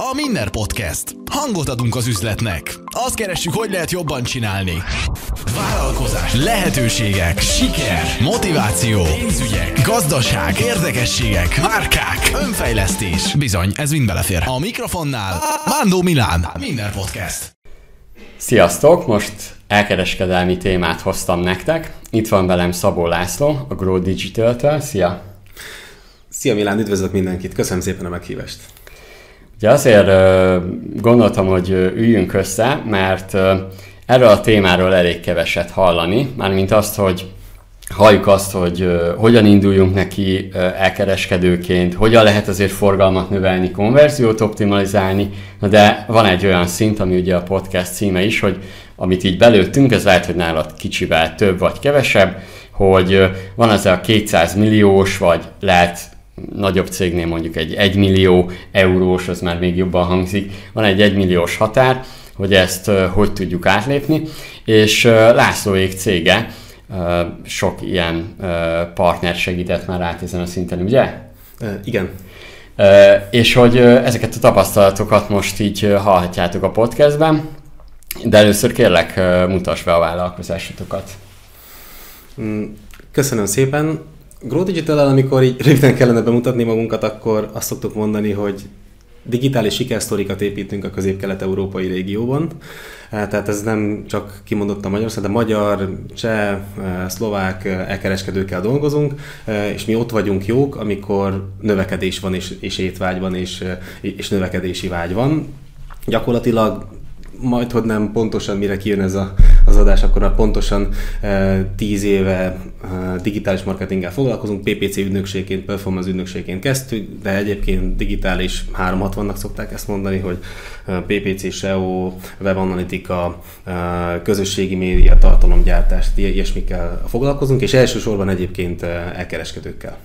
a Minner Podcast. Hangot adunk az üzletnek. Azt keressük, hogy lehet jobban csinálni. Vállalkozás, lehetőségek, siker, motiváció, pénzügyek, gazdaság, érdekességek, márkák, önfejlesztés. Bizony, ez mind belefér. A mikrofonnál Mándó Milán, Minner Podcast. Sziasztok! Most elkereskedelmi témát hoztam nektek. Itt van velem Szabó László, a Grow Digital-től. Szia! Szia Milán, üdvözlök mindenkit, köszönöm szépen a meghívást. Ugye azért gondoltam, hogy üljünk össze, mert erről a témáról elég keveset hallani, mármint azt, hogy halljuk azt, hogy hogyan induljunk neki elkereskedőként, hogyan lehet azért forgalmat növelni, konverziót optimalizálni, de van egy olyan szint, ami ugye a podcast címe is, hogy amit így belőttünk, ez lehet, hogy nálad kicsivel több vagy kevesebb, hogy van az a 200 milliós, vagy lehet nagyobb cégnél mondjuk egy 1 millió eurós, az már még jobban hangzik, van egy 1 milliós határ, hogy ezt hogy tudjuk átlépni, és Lászlóék cége sok ilyen partner segített már át ezen a szinten, ugye? Igen. És hogy ezeket a tapasztalatokat most így hallhatjátok a podcastben, de először kérlek mutass be a vállalkozásotokat. Mm, köszönöm szépen. Grow digital amikor így röviden kellene bemutatni magunkat, akkor azt szoktuk mondani, hogy digitális sikersztorikat építünk a közép-kelet-európai régióban. Tehát ez nem csak kimondott a Magyarország, de magyar, cseh, szlovák elkereskedőkkel dolgozunk, és mi ott vagyunk jók, amikor növekedés van, és, és étvágy van, és, és növekedési vágy van. Gyakorlatilag majd, hogy nem pontosan mire kijön ez a, az adás, akkor a pontosan e, 10 éve e, digitális marketinggel foglalkozunk, PPC ügynökségként, performance ügynökségként kezdtük, de egyébként digitális 360-nak szokták ezt mondani, hogy PPC, SEO, webanalitika, e, közösségi média, tartalomgyártást, ilyesmikkel foglalkozunk, és elsősorban egyébként elkereskedőkkel.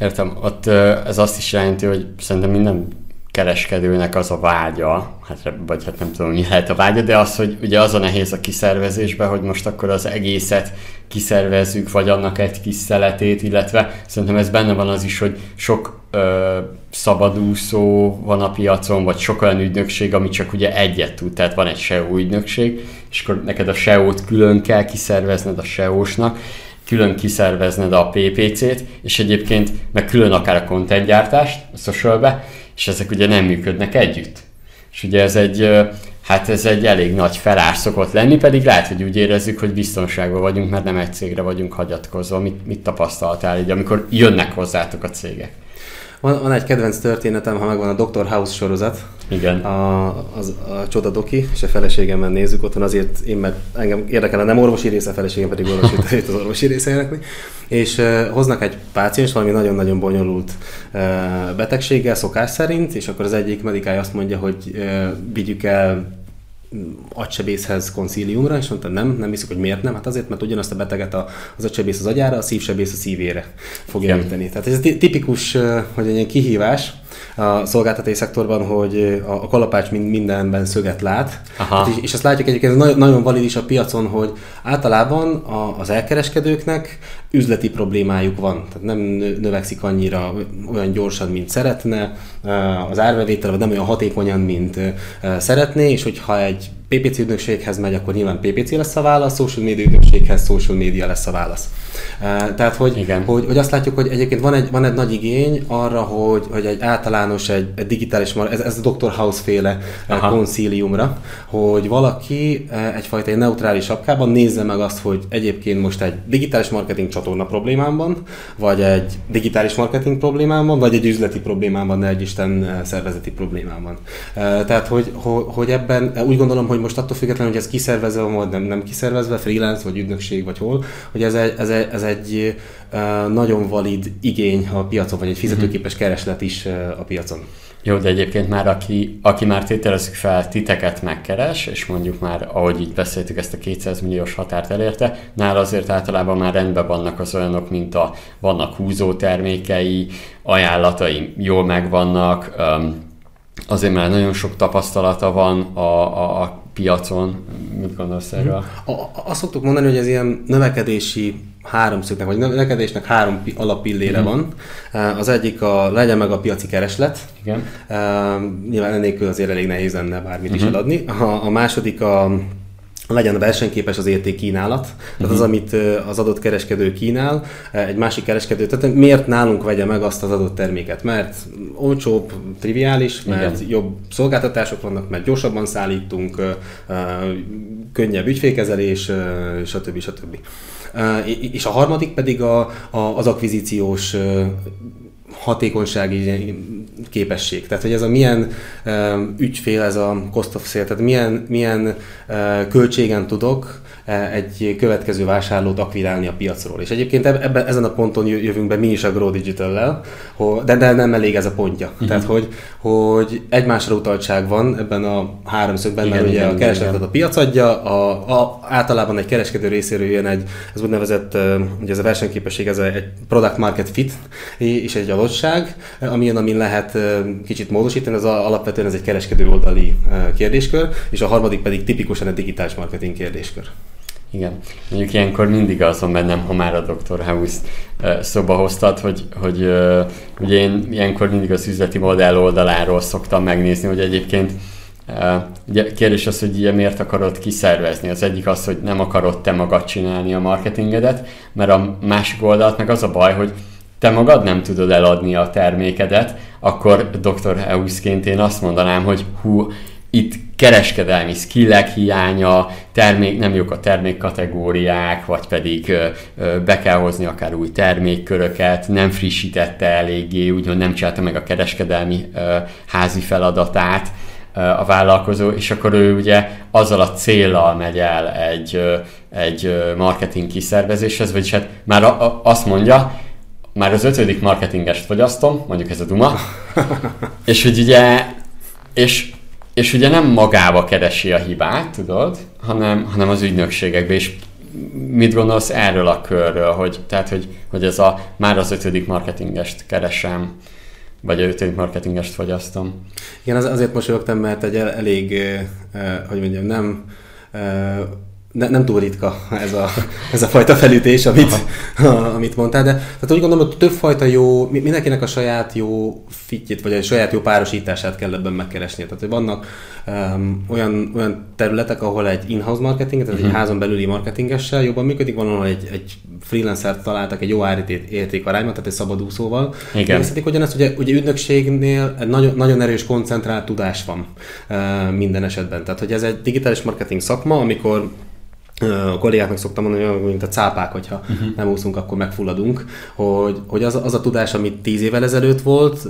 Értem, ott ez azt is jelenti, hogy szerintem minden kereskedőnek az a vágya, hát, vagy hát nem tudom, mi lehet a vágya, de az, hogy ugye az a nehéz a kiszervezésbe, hogy most akkor az egészet kiszervezzük, vagy annak egy kis szeletét, illetve szerintem ez benne van az is, hogy sok ö, szabadúszó van a piacon, vagy sok olyan ügynökség, ami csak ugye egyet tud, tehát van egy SEO ügynökség, és akkor neked a SEO-t külön kell kiszervezned a SEO-snak, külön kiszervezned a PPC-t, és egyébként meg külön akár a content gyártást, a socialbe, és ezek ugye nem működnek együtt. És ugye ez egy, hát ez egy elég nagy felár szokott lenni, pedig lehet, hogy úgy érezzük, hogy biztonságban vagyunk, mert nem egy cégre vagyunk hagyatkozva. Mit, mit tapasztaltál így, amikor jönnek hozzátok a cégek? Van, van egy kedvenc történetem, ha megvan a Dr. House sorozat. Igen. A, az, a Csoda Doki, és a feleségemmel nézzük otthon, azért én meg engem érdekel, nem orvosi része, a feleségem pedig orvosi, az orvosi része érdekli. És uh, hoznak egy páciens valami nagyon-nagyon bonyolult uh, betegséggel szokás szerint, és akkor az egyik medikája azt mondja, hogy uh, vigyük el agysebészhez konszíliumra, és mondta, nem, nem hiszük, hogy miért nem. Hát azért, mert ugyanazt a beteget az agysebész az agyára, a szívsebész a szívére fogja üteni. Tehát ez tipikus, hogy egy ilyen kihívás, a szolgáltatási szektorban, hogy a kalapács mindenben szöget lát. Aha. És, és azt látjuk egyébként, ez nagyon valid is a piacon, hogy általában az elkereskedőknek üzleti problémájuk van. Tehát nem növekszik annyira olyan gyorsan, mint szeretne, az árbevétel nem olyan hatékonyan, mint szeretné, és hogyha egy PPC ügynökséghez megy, akkor nyilván PPC lesz a válasz, social media ügynökséghez social media lesz a válasz. Tehát, hogy, Igen. hogy, hogy azt látjuk, hogy egyébként van egy, van egy nagy igény arra, hogy, hogy egy általános, egy, egy digitális, ez, ez a Dr. House féle Aha. konszíliumra, hogy valaki egyfajta egy neutrális sapkában nézze meg azt, hogy egyébként most egy digitális marketing csatorna problémám van, vagy egy digitális marketing problémám van, vagy egy üzleti problémám van, de egy Isten szervezeti problémám van. Tehát, hogy, hogy ebben úgy gondolom, hogy most attól függetlenül, hogy ez kiszervezve vagy nem, nem kiszervezve, freelance, vagy ügynökség, vagy hol, hogy ez egy, ez egy, ez egy nagyon valid igény a piacon, vagy egy fizetőképes mhm. kereslet is a piacon. Jó, de egyébként már aki, aki már tételezzük fel, titeket megkeres, és mondjuk már, ahogy így beszéltük, ezt a 200 milliós határt elérte, nála azért általában már rendben vannak az olyanok, mint a vannak húzó termékei, ajánlatai jól megvannak, azért már nagyon sok tapasztalata van a, a, a piacon. Mit gondolsz erről? A, azt szoktuk mondani, hogy ez ilyen növekedési háromszögnek, vagy növekedésnek három alapillére mm. van. Az egyik a legyen meg a piaci kereslet. Igen. Nyilván ennélkül azért elég nehéz lenne bármit uh-huh. is mhm. eladni. A, a második a legyen versenyképes az érték kínálat, tehát uh-huh. az, amit az adott kereskedő kínál, egy másik kereskedő, tehát miért nálunk vegye meg azt az adott terméket? Mert olcsóbb, triviális, mert Igen. jobb szolgáltatások vannak, mert gyorsabban szállítunk, könnyebb ügyfélkezelés, stb. stb. És a harmadik pedig a, a, az akvizíciós hatékonysági képesség. Tehát, hogy ez a milyen ügyfél, ez a cost of sale, tehát milyen, milyen költségen tudok egy következő vásárlót akvirálni a piacról. És egyébként ebben, ezen a ponton jövünk be mi is a Grow Digital-lel, de, de nem elég ez a pontja. Uh-huh. Tehát, hogy, hogy egymásra utaltság van ebben a háromszögben, mert ugye igen, a keresletet a piac adja, a, a, általában egy kereskedő részéről jön egy, ez úgynevezett, ugye ez a versenyképesség, ez egy product market fit, és egy adottság, amilyen, amin lehet kicsit módosítani, az alapvetően ez egy kereskedő oldali kérdéskör, és a harmadik pedig tipikusan egy digitális marketing kérdéskör. Igen. Mondjuk ilyenkor mindig azon bennem, ha már a Dr. House szóba hoztad, hogy, hogy ugye én ilyenkor mindig az üzleti modell oldaláról szoktam megnézni, hogy egyébként Ugye kérdés az, hogy ugye miért akarod kiszervezni. Az egyik az, hogy nem akarod te magad csinálni a marketingedet, mert a másik oldalt meg az a baj, hogy te magad nem tudod eladni a termékedet, akkor Dr. Heuszként én azt mondanám, hogy hú, itt kereskedelmi skillek hiánya, termék, nem jók a termékkategóriák, vagy pedig be kell hozni akár új termékköröket, nem frissítette eléggé, úgymond nem csinálta meg a kereskedelmi házi feladatát a vállalkozó, és akkor ő ugye azzal a céllal megy el egy, egy marketing kiszervezéshez, vagyis hát már a, a, azt mondja, már az ötödik marketingest fogyasztom, mondjuk ez a Duma, és hogy ugye, és, és ugye nem magába keresi a hibát, tudod, hanem, hanem az ügynökségekbe, és mit gondolsz erről a körről, hogy, tehát, hogy, hogy ez a, már az ötödik marketingest keresem, vagy ötödik marketingest fogyasztom. Igen, az, azért mosolyogtam, mert egy elég, eh, hogy mondjam, nem eh, ne, nem túl ritka ez a, ez a fajta felütés, amit, a, amit mondtál, de tehát úgy gondolom, hogy többfajta jó, mindenkinek a saját jó fitjét, vagy a saját jó párosítását kell ebben megkeresni. Tehát, hogy vannak um, olyan, olyan területek, ahol egy in-house marketing, tehát uh-huh. egy mhm. házon belüli marketingessel jobban működik, van, ahol egy, egy freelancer találtak egy jó érték arányban, tehát egy szabadúszóval. Igen. hogy ugyanezt, ugye, ugye ügynökségnél egy nagyon, nagyon erős koncentrált tudás van uh, minden esetben. Tehát, hogy ez egy digitális marketing szakma, amikor a kollégáknak szoktam mondani, mint a cápák, hogyha uh-huh. nem úszunk, akkor megfulladunk, hogy, hogy az, az a tudás, amit tíz évvel ezelőtt volt,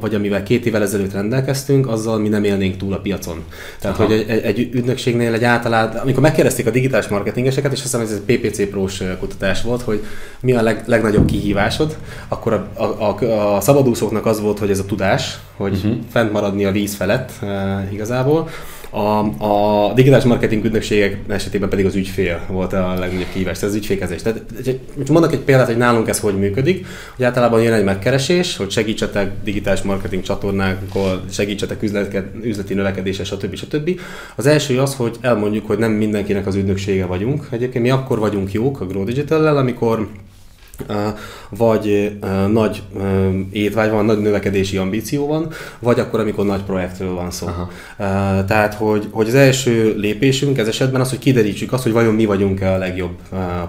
vagy amivel két évvel ezelőtt rendelkeztünk, azzal mi nem élnénk túl a piacon. Tehát, Aha. hogy egy, egy ügynökségnél egy általában, amikor megkérdezték a digitális marketingeseket, és azt hiszem, ez egy PPC Pro-s kutatás volt, hogy mi a leg, legnagyobb kihívásod, akkor a, a, a, a szabadúszóknak az volt, hogy ez a tudás, hogy uh-huh. fent maradni a víz felett e, igazából, a, a digitális marketing ügynökségek esetében pedig az ügyfél volt a legnagyobb kihívás, tehát az ügyfélkezés. Tehát mondok egy példát, hogy nálunk ez hogy működik, hogy általában jön egy megkeresés, hogy segítsetek digitális marketing csatornákon, segítsetek üzleti növekedésre, stb. stb. Az első az, hogy elmondjuk, hogy nem mindenkinek az ügynöksége vagyunk. Egyébként mi akkor vagyunk jók a Grow Digital-lel, amikor vagy nagy étvágy van, nagy növekedési ambíció van, vagy akkor, amikor nagy projektről van szó. Aha. Tehát, hogy, hogy az első lépésünk ez esetben az, hogy kiderítsük azt, hogy vajon mi vagyunk-e a legjobb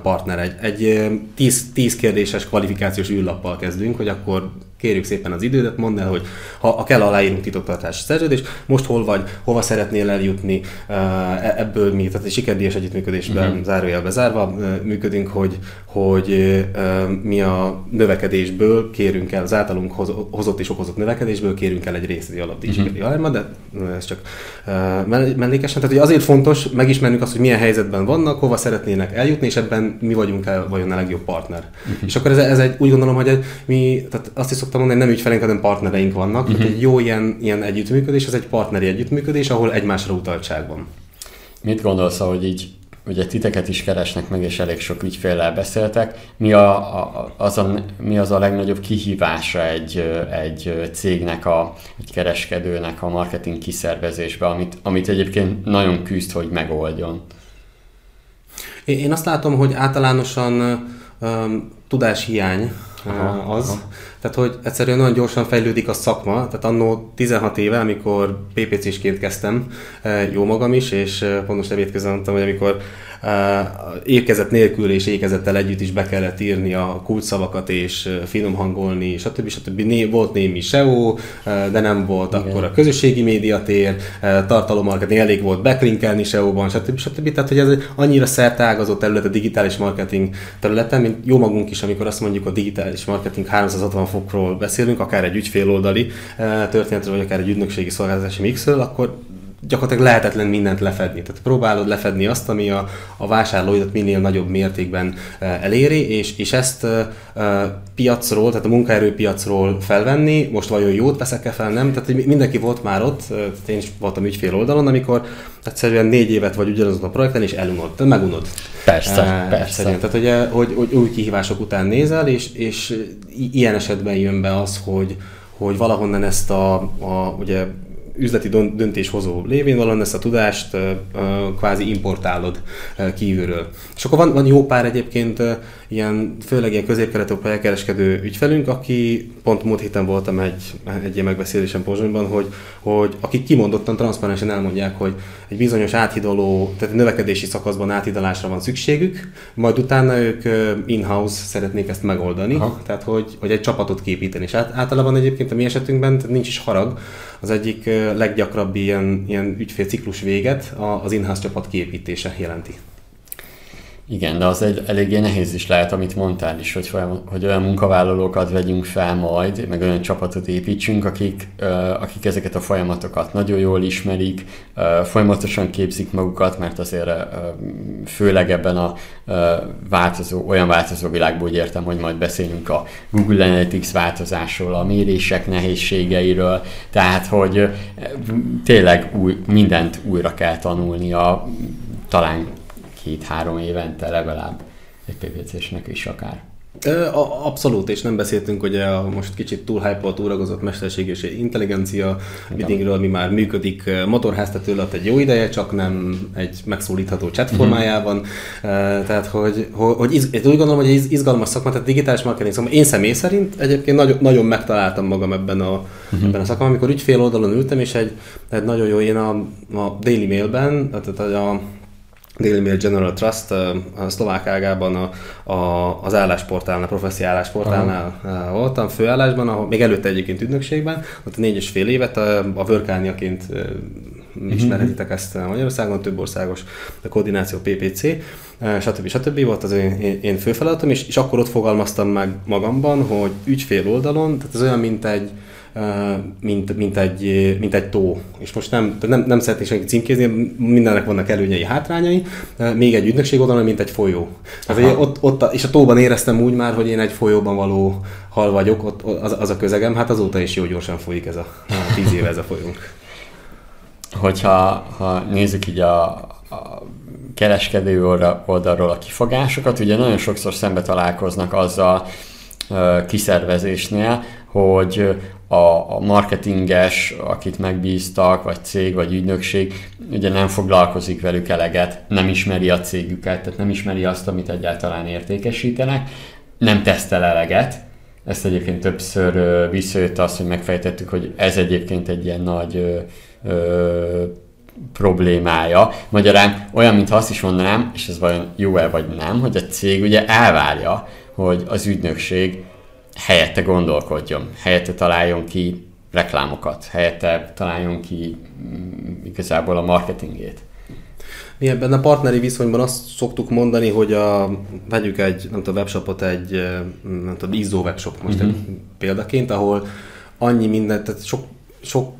partner. Egy, egy tíz, tíz kérdéses kvalifikációs űrlappal kezdünk, hogy akkor kérjük szépen az idődet, mondd el, hogy ha, ha kell aláírunk titoktartási szerződést, most hol vagy, hova szeretnél eljutni, e, ebből mi, tehát egy sikerdíjas együttműködésben uh-huh. zárójelbe zárva működünk, hogy, hogy mi a növekedésből kérünk el, az általunk hozott és okozott növekedésből kérünk el egy részleti alapdíj uh-huh. de ez csak mellékesen. Tehát hogy azért fontos megismernünk azt, hogy milyen helyzetben vannak, hova szeretnének eljutni, és ebben mi vagyunk el, vajon a legjobb partner. Uh-huh. És akkor ez, ez egy, úgy gondolom, hogy mi, tehát azt is szoktam mondani, nem ügyfeleink, hanem partnereink vannak. Uh-huh. Tehát egy jó ilyen, ilyen együttműködés, ez egy partneri együttműködés, ahol egymásra utaltság van. Mit gondolsz, hogy így ugye titeket is keresnek meg, és elég sok ügyféllel beszéltek. Mi, a, a, az a, mi az a legnagyobb kihívása egy, egy cégnek, a, egy kereskedőnek a marketing kiszervezésbe, amit, amit egyébként nagyon küzd, hogy megoldjon? Én azt látom, hogy általánosan um, tudáshiány aha, az. Aha. Tehát, hogy egyszerűen nagyon gyorsan fejlődik a szakma. Tehát annó 16 éve, amikor PPC-sként kezdtem, jó magam is, és pont most ebédközben mondtam, hogy amikor ékezet nélkül és ékezettel együtt is be kellett írni a kulcsszavakat és finom hangolni, stb. stb. Né, volt némi SEO, de nem volt Igen. akkor a közösségi médiatér, tartalommarketing elég volt backlinkelni SEO-ban, stb. stb. Tehát, hogy ez annyira szerteágazó terület a digitális marketing területen, mint jó magunk is, amikor azt mondjuk a digitális marketing 360 fokról beszélünk, akár egy ügyféloldali történetről, vagy akár egy ügynökségi szolgáltatási mixről, akkor gyakorlatilag lehetetlen mindent lefedni. Tehát próbálod lefedni azt, ami a, a vásárlóidat minél nagyobb mértékben uh, eléri, és, és ezt uh, piacról, tehát a munkaerőpiacról felvenni, most vajon jót veszek-e fel, nem? Tehát mindenki volt már ott, tehát én is voltam ügyfél oldalon, amikor egyszerűen négy évet vagy ugyanazon a projekten, és elunod, megunod. Persze, uh, persze. Tehát ugye, hogy, hogy új kihívások után nézel, és, és ilyen esetben jön be az, hogy, hogy valahonnan ezt a, a ugye üzleti döntéshozó lévén valahol ezt a tudást kvázi importálod kívülről. És akkor van, van jó pár egyébként ilyen, főleg ilyen közép-kelet elkereskedő ügyfelünk, aki pont múlt héten voltam egy, egy ilyen megbeszélésen Pozsonyban, hogy, hogy akik kimondottan, transzparensen elmondják, hogy egy bizonyos áthidaló, tehát növekedési szakaszban áthidalásra van szükségük, majd utána ők in-house szeretnék ezt megoldani, Aha. tehát hogy, hogy egy csapatot képíteni. És át, általában egyébként a mi esetünkben nincs is harag, az egyik leggyakrabb ilyen, ilyen ügyfélciklus véget az in-house csapat kiépítése jelenti. Igen, de az egy eléggé nehéz is lehet, amit mondtál is, hogy, hogy olyan munkavállalókat vegyünk fel majd, meg olyan csapatot építsünk, akik, akik ezeket a folyamatokat nagyon jól ismerik, folyamatosan képzik magukat, mert azért főleg ebben a változó, olyan változó világból, úgy értem, hogy majd beszélünk a Google Analytics változásról, a mérések nehézségeiről, tehát hogy tényleg új, mindent újra kell tanulnia, talán két-három évente legalább egy PPC-snek is akár. Abszolút, és nem beszéltünk ugye a most kicsit túl hype túragozott mesterség és intelligencia biddingről, ami már működik motorháztető egy jó ideje, csak nem egy megszólítható chat mhm. formájában. Uh-huh. Tehát, hogy, hogy iz, úgy gondolom, hogy egy izgalmas szakma, tehát digitális marketing szakma. Én személy szerint egyébként nagyon, nagyon megtaláltam magam ebben a, uh-huh. ebben a szakmában, amikor ügyfél oldalon ültem, és egy, egy nagyon jó, én a, a Daily Mailben, tehát a Daily Mail General Trust a szlovák ágában a, a, az állásportálnál, a professzió állásportálnál Aha. voltam, főállásban, ahol még előtte egyébként ügynökségben, ott négy és fél évet a, a Vörkániaként uh-huh. ismerhetitek ezt Magyarországon, több országos a koordináció PPC, stb. stb. volt az én, én főfeladatom, és, és akkor ott fogalmaztam meg magamban, hogy ügyfél oldalon, tehát ez olyan, mint egy, mint, mint, egy, mint egy tó. És most nem, nem, nem szeretnék senki címkézni, mindennek vannak előnyei, hátrányai, még egy ügynökség oldalon, mint egy folyó. Tehát, ott, ott, és a tóban éreztem úgy már, hogy én egy folyóban való hal vagyok, ott, az, az a közegem, hát azóta is jó gyorsan folyik ez a, a tíz éve ez a folyónk. Hogyha ha nézzük így a, a kereskedő oldalról a kifogásokat, ugye nagyon sokszor szembe találkoznak azzal, kiszervezésnél, hogy a, marketinges, akit megbíztak, vagy cég, vagy ügynökség, ugye nem foglalkozik velük eleget, nem ismeri a cégüket, tehát nem ismeri azt, amit egyáltalán értékesítenek, nem tesztel eleget, ezt egyébként többször visszajött azt, hogy megfejtettük, hogy ez egyébként egy ilyen nagy ö, ö, problémája. Magyarán olyan, mintha azt is mondanám, és ez vajon jó-e vagy nem, hogy a cég ugye elvárja, hogy az ügynökség helyette gondolkodjon, helyette találjon ki reklámokat, helyette találjon ki mm, igazából a marketingét. Mi ebben a partneri viszonyban azt szoktuk mondani, hogy a, vegyük egy, nem tudom, webshopot, egy, nem tudom, Izzó webshop most uh-huh. példaként, ahol annyi mindent, tehát sok, sok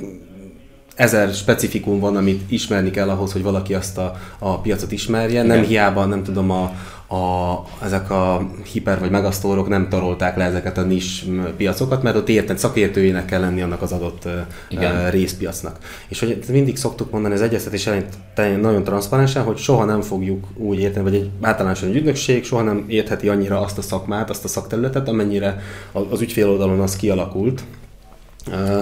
ezer specifikum van, amit ismerni kell ahhoz, hogy valaki azt a, a piacot ismerje. Igen. Nem hiába, nem tudom, a, a, ezek a hiper vagy megasztórok nem tarolták le ezeket a nis piacokat, mert ott érted, szakértőjének kell lenni annak az adott Igen. részpiacnak. És hogy mindig szoktuk mondani az egyeztetés elején nagyon transzparensen, hogy soha nem fogjuk úgy érteni, vagy egy általánosan egy ügynökség soha nem értheti annyira azt a szakmát, azt a szakterületet, amennyire az ügyfél oldalon az kialakult,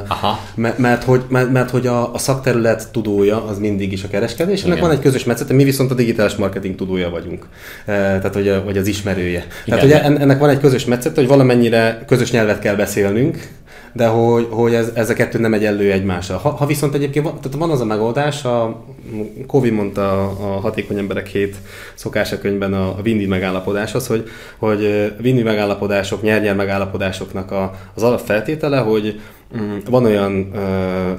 Aha. Mert, mert, hogy, mert, mert hogy a, a szakterület tudója az mindig is a kereskedés, ennek van egy közös metszete, mi viszont a digitális marketing tudója vagyunk, tehát hogy, a, vagy az ismerője. Igen. Tehát hogy en- ennek van egy közös metszete, hogy valamennyire közös nyelvet kell beszélnünk, de hogy, hogy ez, ez a kettő nem egyenlő egymással. Ha, ha viszont egyébként van, tehát van az a megoldás, a Kovi mondta a, Hatékony Emberek hét szokása könyvben a, a win megállapodáshoz, hogy, hogy win megállapodások, nyer-nyer megállapodásoknak a, az alapfeltétele, hogy van olyan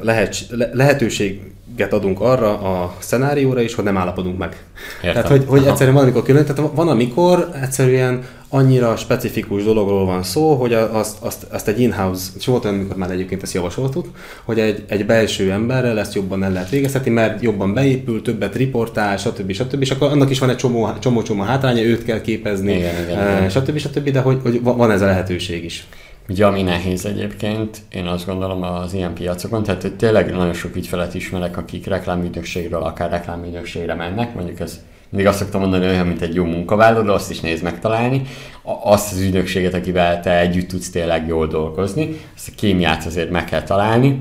lehet, le, lehetőséget adunk arra a szenárióra is, hogy nem állapodunk meg. Értem. Tehát, hogy, hogy Aha. egyszerűen van, amikor külön, tehát van, amikor egyszerűen annyira specifikus dologról van szó, hogy azt, azt, azt egy in-house, és volt olyan, amikor már egyébként ezt javasoltuk, hogy egy, egy belső emberrel ezt jobban el lehet végezhetni, mert jobban beépül, többet riportál, stb. stb. És akkor annak is van egy csomó, csomó, csomó hátránya, őt kell képezni, Igen, igen, igen. stb. stb. De hogy, hogy van ez a lehetőség is. Ugye ami nehéz egyébként, én azt gondolom az ilyen piacokon, tehát hogy tényleg nagyon sok ügyfelet ismerek, akik reklámügynökségről akár reklámügynökségre mennek, mondjuk ez mindig azt szoktam mondani, olyan, mint egy jó munkavállaló, azt is néz megtalálni, azt az ügynökséget, akivel te együtt tudsz tényleg jól dolgozni, ezt a kémiát azért meg kell találni,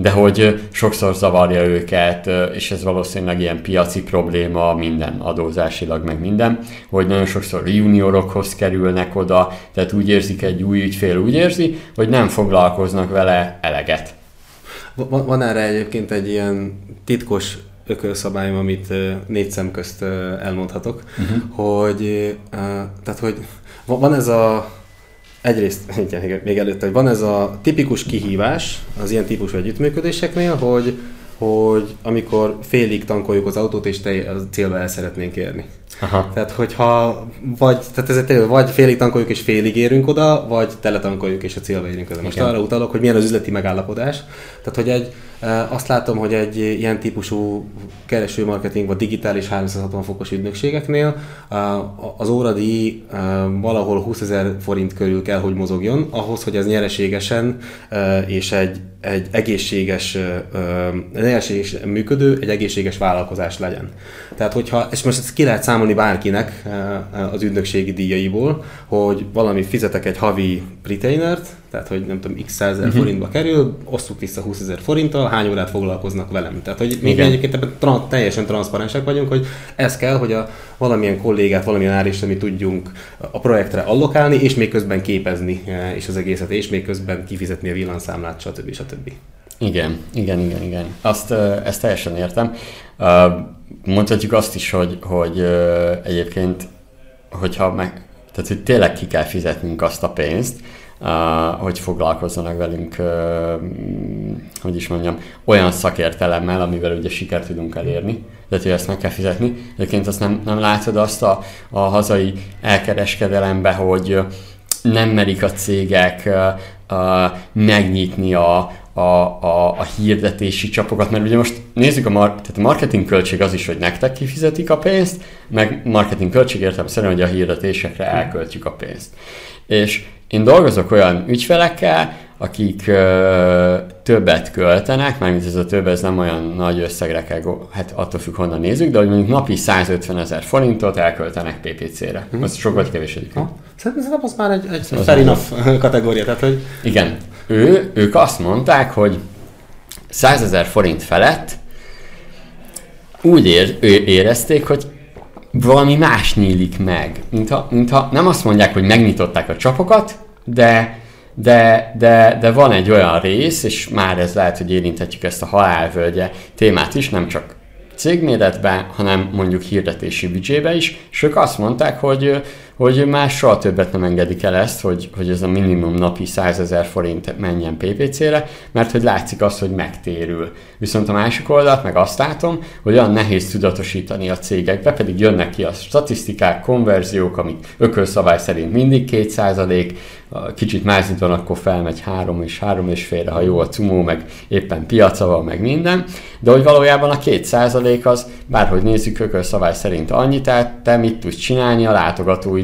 de hogy sokszor zavarja őket, és ez valószínűleg ilyen piaci probléma, minden adózásilag, meg minden, hogy nagyon sokszor juniorokhoz kerülnek oda, tehát úgy érzik egy új ügyfél, úgy érzi, hogy nem foglalkoznak vele eleget. Van, van erre egyébként egy ilyen titkos ökölszabályom, amit négy szem közt elmondhatok, uh-huh. hogy, tehát, hogy va- van ez a Egyrészt, igen, még előtte, hogy van ez a tipikus kihívás az ilyen típusú együttműködéseknél, hogy, hogy amikor félig tankoljuk az autót, és te a célba el szeretnénk érni. Aha. Tehát, hogyha vagy, tehát ez tényleg vagy félig tankoljuk és félig érünk oda, vagy tele tankoljuk és a célba érünk oda. Most Igen. arra utalok, hogy milyen az üzleti megállapodás. Tehát, hogy egy, e, azt látom, hogy egy ilyen típusú keresőmarketing vagy digitális 360 fokos ügynökségeknél e, az óradíj e, valahol 20 ezer forint körül kell, hogy mozogjon, ahhoz, hogy ez nyereségesen és egy, egy egészséges, egészségesen működő, egy egészséges vállalkozás legyen. Tehát, hogyha, és most ezt ki lehet számolni bárkinek e, az ügynökségi díjaiból, hogy valami fizetek egy havi retainert, tehát hogy nem tudom, x százezer uh-huh. forintba kerül, osztuk vissza 20 ezer forinttal, hány órát foglalkoznak velem. Tehát, hogy mi Igen. egyébként ebben tra- teljesen transzparensek vagyunk, hogy ez kell, hogy a valamilyen kollégát, valamilyen árést, mi tudjunk a projektre allokálni, és még közben képezni e, és az egészet, és még közben kifizetni a villanszámlát, stb. stb. Igen, igen, igen, igen. Azt, ezt teljesen értem. Mondhatjuk azt is, hogy, hogy egyébként, hogyha meg, tehát hogy tényleg ki kell fizetnünk azt a pénzt, hogy foglalkozzanak velünk, mm, hogy is mondjam, olyan szakértelemmel, amivel ugye sikert tudunk elérni. Tehát, hogy ezt meg kell fizetni. Egyébként azt nem, nem látod azt a, a hazai elkereskedelembe, hogy nem merik a cégek ö, megnyitni a, a, a, a hirdetési csapokat, mert ugye most nézzük a, mar- tehát a marketing költség az is, hogy nektek kifizetik a pénzt, meg marketing költség értem szerint, hogy a hirdetésekre elköltjük a pénzt. És én dolgozok olyan ügyfelekkel, akik ö, többet költenek, mármint ez a több, ez nem olyan nagy összegre kell, hát attól függ, honnan nézzük, de hogy mondjuk napi 150 ezer forintot elköltenek PPC-re. Az sok vagy kevés egyébként. Szerintem az már egy, egy fair enough kategória, tehát hogy Igen. Ő, ők azt mondták, hogy 100 ezer forint felett úgy ér, ő érezték, hogy valami más nyílik meg. Mintha, mintha nem azt mondják, hogy megnyitották a csapokat, de, de, de, de van egy olyan rész, és már ez lehet, hogy érinthetjük ezt a halálvölgye témát is, nem csak cégméretben, hanem mondjuk hirdetési büdzsébe is, és ők azt mondták, hogy, hogy már soha többet nem engedik el ezt, hogy, hogy ez a minimum napi 100 ezer forint menjen PPC-re, mert hogy látszik az, hogy megtérül. Viszont a másik oldalt meg azt látom, hogy olyan nehéz tudatosítani a cégekbe, pedig jönnek ki a statisztikák, konverziók, amik ökölszabály szerint mindig 2%, a kicsit mázit van, akkor felmegy 3 és 3 és félre, ha jó a cumó, meg éppen piaca van, meg minden, de hogy valójában a 2% az, bárhogy nézzük, ökölszabály szerint annyi, tehát te mit tudsz csinálni a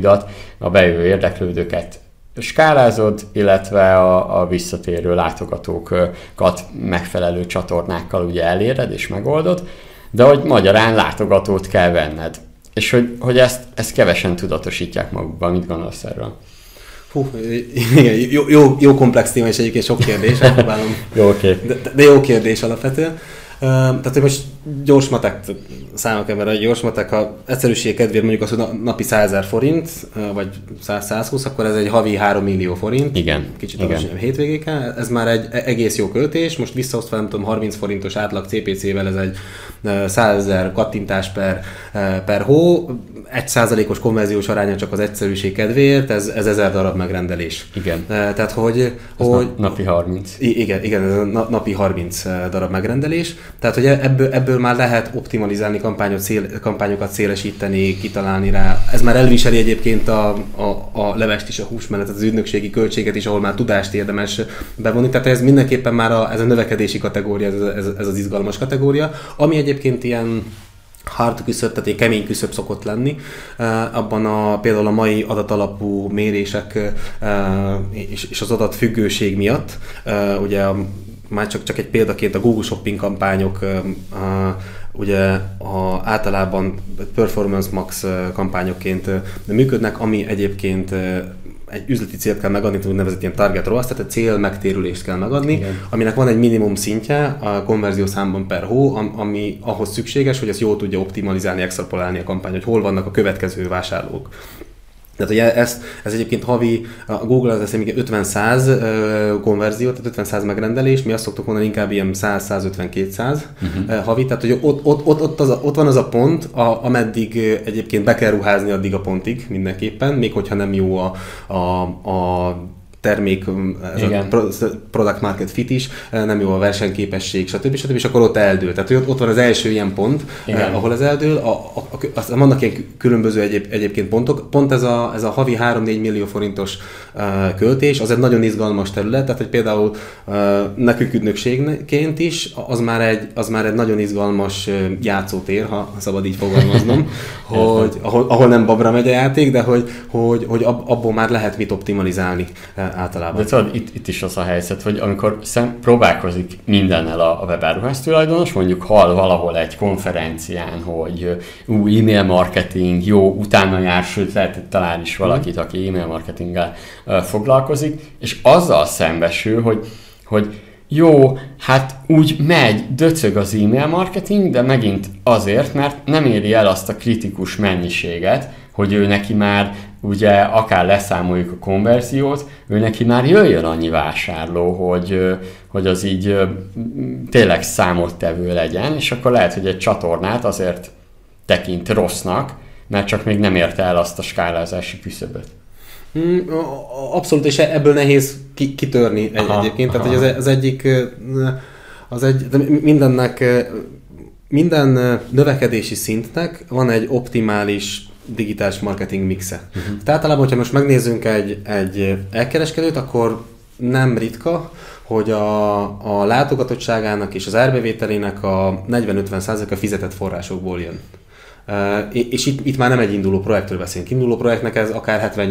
látogatóidat, a bejövő érdeklődőket skálázod, illetve a, a visszatérő látogatókat megfelelő csatornákkal ugye eléred és megoldod, de hogy magyarán látogatót kell venned. És hogy, hogy ezt, ezt kevesen tudatosítják magukban, mit gondolsz erről? Hú, igen, jó, jó, jó komplex téma, és egyébként sok kérdés, próbálom. jó, oké. Okay. De, de, jó kérdés alapvetően. Tehát, hogy most gyors matek számok ebben, a gyors matek, ha egyszerűség kedvéért mondjuk az, hogy napi 100 ezer forint, vagy 100-120, akkor ez egy havi 3 millió forint. Igen. Kicsit alacsonyabb hétvégéken. Ez már egy egész jó költés. Most visszaosztva, nem tudom, 30 forintos átlag CPC-vel ez egy 100 ezer kattintás per, per hó. Egy százalékos konverziós aránya csak az egyszerűség kedvéért, ez, ez ezer darab megrendelés. Igen. Tehát, hogy... Ez hogy napi 30. Igen, igen, ez napi 30 darab megrendelés. Tehát, hogy ebből, ebből már lehet optimalizálni kampányot, szél, kampányokat szélesíteni, kitalálni rá. Ez már elviseli egyébként a, a, a levest is, a hús mellett, az ügynökségi költséget is, ahol már tudást érdemes bevonni. Tehát ez mindenképpen már a, ez a növekedési kategória, ez, ez, ez az izgalmas kategória, ami egyébként ilyen hard küszöb, tehát egy kemény küszöb szokott lenni. Abban a, például a mai adatalapú mérések és, és az adatfüggőség miatt, ugye a már csak, csak egy példaként a Google Shopping kampányok a, ugye a, általában Performance Max kampányokként működnek, ami egyébként egy üzleti célt kell megadni, úgynevezett ilyen target ROAS, tehát egy cél megtérülést kell megadni, Igen. aminek van egy minimum szintje a konverzió számban per hó, ami ahhoz szükséges, hogy ezt jól tudja optimalizálni, extrapolálni a kampány, hogy hol vannak a következő vásárlók. Tehát ugye ezt, ez egyébként havi, a Google az lesz 50-100 konverzió, tehát 50-100 megrendelés, mi azt szoktuk mondani inkább ilyen 100-150-200 uh-huh. havi, tehát hogy ott, ott, ott, ott, az a, ott van az a pont, a, ameddig egyébként be kell ruházni addig a pontig mindenképpen, még hogyha nem jó a, a, a termék, ez Igen. a product market fit is, nem jó a versenyképesség, stb. stb. és akkor ott eldől. Tehát ott, ott van az első ilyen pont, Igen. ahol ez eldől. A, a, a, aztán vannak ilyen különböző egyéb, egyébként pontok. Pont ez a, ez a havi 3-4 millió forintos uh, költés, az egy nagyon izgalmas terület, tehát hogy például uh, nekünk ügynökségként is, az már egy, az már egy nagyon izgalmas játszótér, ha szabad így fogalmaznom, hogy, ahol, ahol nem babra megy a játék, de hogy, hogy, hogy abból már lehet mit optimalizálni általában. De tudod, itt, itt is az a helyzet, hogy amikor szem, próbálkozik mindennel a, a webáruház tulajdonos, mondjuk hall valahol egy konferencián, hogy ú, e-mail marketing, jó, utána jár, sőt lehet talán is valakit, aki e-mail marketinggel uh, foglalkozik, és azzal szembesül, hogy, hogy jó, hát úgy megy, döcög az e-mail marketing, de megint azért, mert nem éri el azt a kritikus mennyiséget, hogy ő neki már ugye akár leszámoljuk a konverziót, ő neki már jöjjön annyi vásárló, hogy, hogy az így tényleg számottevő legyen, és akkor lehet, hogy egy csatornát azért tekint rossznak, mert csak még nem érte el azt a skálázási küszöböt. Mm, abszolút, és ebből nehéz kitörni aha, egyébként. Tehát, hogy az, az egyik, az egy, de mindennek, minden növekedési szintnek van egy optimális digitális marketing mixe. Uh-huh. Tehát általában, hogyha most megnézzünk egy, egy elkereskedőt, akkor nem ritka, hogy a, a látogatottságának és az árbevételének a 40-50%-a fizetett forrásokból jön. És itt, itt már nem egy induló projektről beszélünk. Induló projektnek ez akár 70-80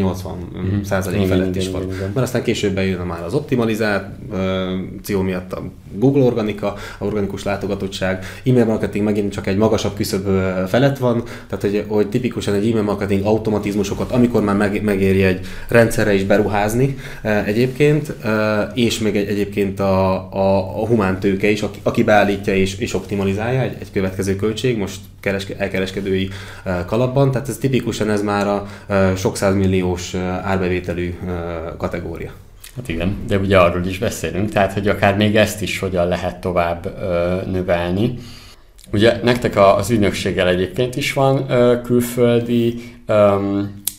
mm. százalék felett is van. Mert aztán később bejön már az optimalizáció miatt a Google Organika, a organikus látogatottság, e-mail marketing megint csak egy magasabb küszöb felett van, tehát hogy, hogy tipikusan egy e-mail marketing automatizmusokat, amikor már meg, megéri egy rendszerre is beruházni egyébként, és még egy, egyébként a, a, a humán tőke is, aki, aki beállítja és, és optimalizálja egy, egy következő költség, most kereske, elkereskedői kalapban, tehát ez tipikusan ez már a sok százmilliós árbevételű kategória. Hát igen, de ugye arról is beszélünk, tehát hogy akár még ezt is hogyan lehet tovább ö, növelni. Ugye nektek az ügynökséggel egyébként is van ö, külföldi ö,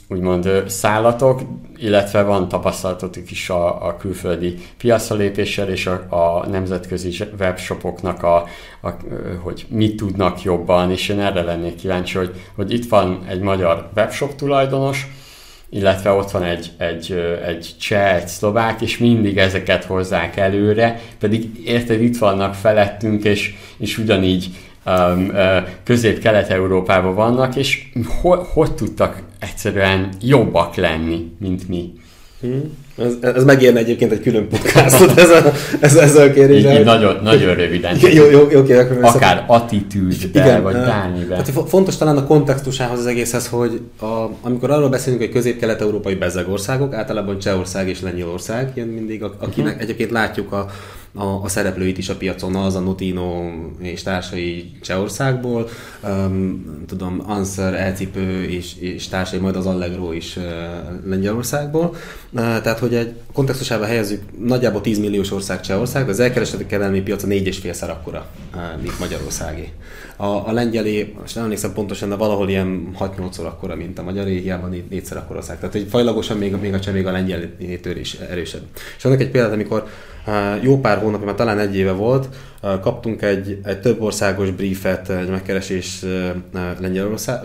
úgymond szállatok, illetve van tapasztalatotok is a, a külföldi piacra lépéssel és a, a nemzetközi webshopoknak, a, a, hogy mit tudnak jobban, és én erre lennék kíváncsi, hogy, hogy itt van egy magyar webshop tulajdonos, illetve ott van egy, egy, egy cseh, egy szlovák, és mindig ezeket hozzák előre, pedig érted, itt vannak felettünk, és, és ugyanígy um, közép-kelet-európában vannak, és ho, hogy tudtak egyszerűen jobbak lenni, mint mi? Hmm. Ez, ez megérne egyébként egy külön podcastot, ez a, ez, ez a kérdés. Így, így nagyon, nagyon röviden. Jó, jó, jó, jó, Akár attitűdbe, vagy bármiben. Hát fontos talán a kontextusához az egészhez, hogy a, amikor arról beszélünk, hogy közép-kelet-európai bezegországok, általában Csehország és Lengyelország jön mindig, akinek uh-huh. egyébként látjuk a, a, a szereplőit is a piacon, az a Notino és társai Csehországból, um, tudom, Answer, Elcipő és, és társai, majd az Allegro is uh, Lengyelországból. Uh, tehát, hogy egy kontextusába helyezzük, nagyjából 10 milliós ország Csehország, de az elkeresett kedelmi piaca 4,5-szer akkora, uh, mint Magyarországé. A, a lengyelé, most nem emlékszem pontosan, de valahol ilyen 6-8-szor akkora, mint a magyaré, hiába négyszer akkora ország. Tehát, hogy fajlagosan még, még a cseh, még a lengyelítől is erősebb. És annak egy példát, amikor jó pár hónapja, már talán egy éve volt, kaptunk egy, egy több országos briefet, egy megkeresés Lengyelország,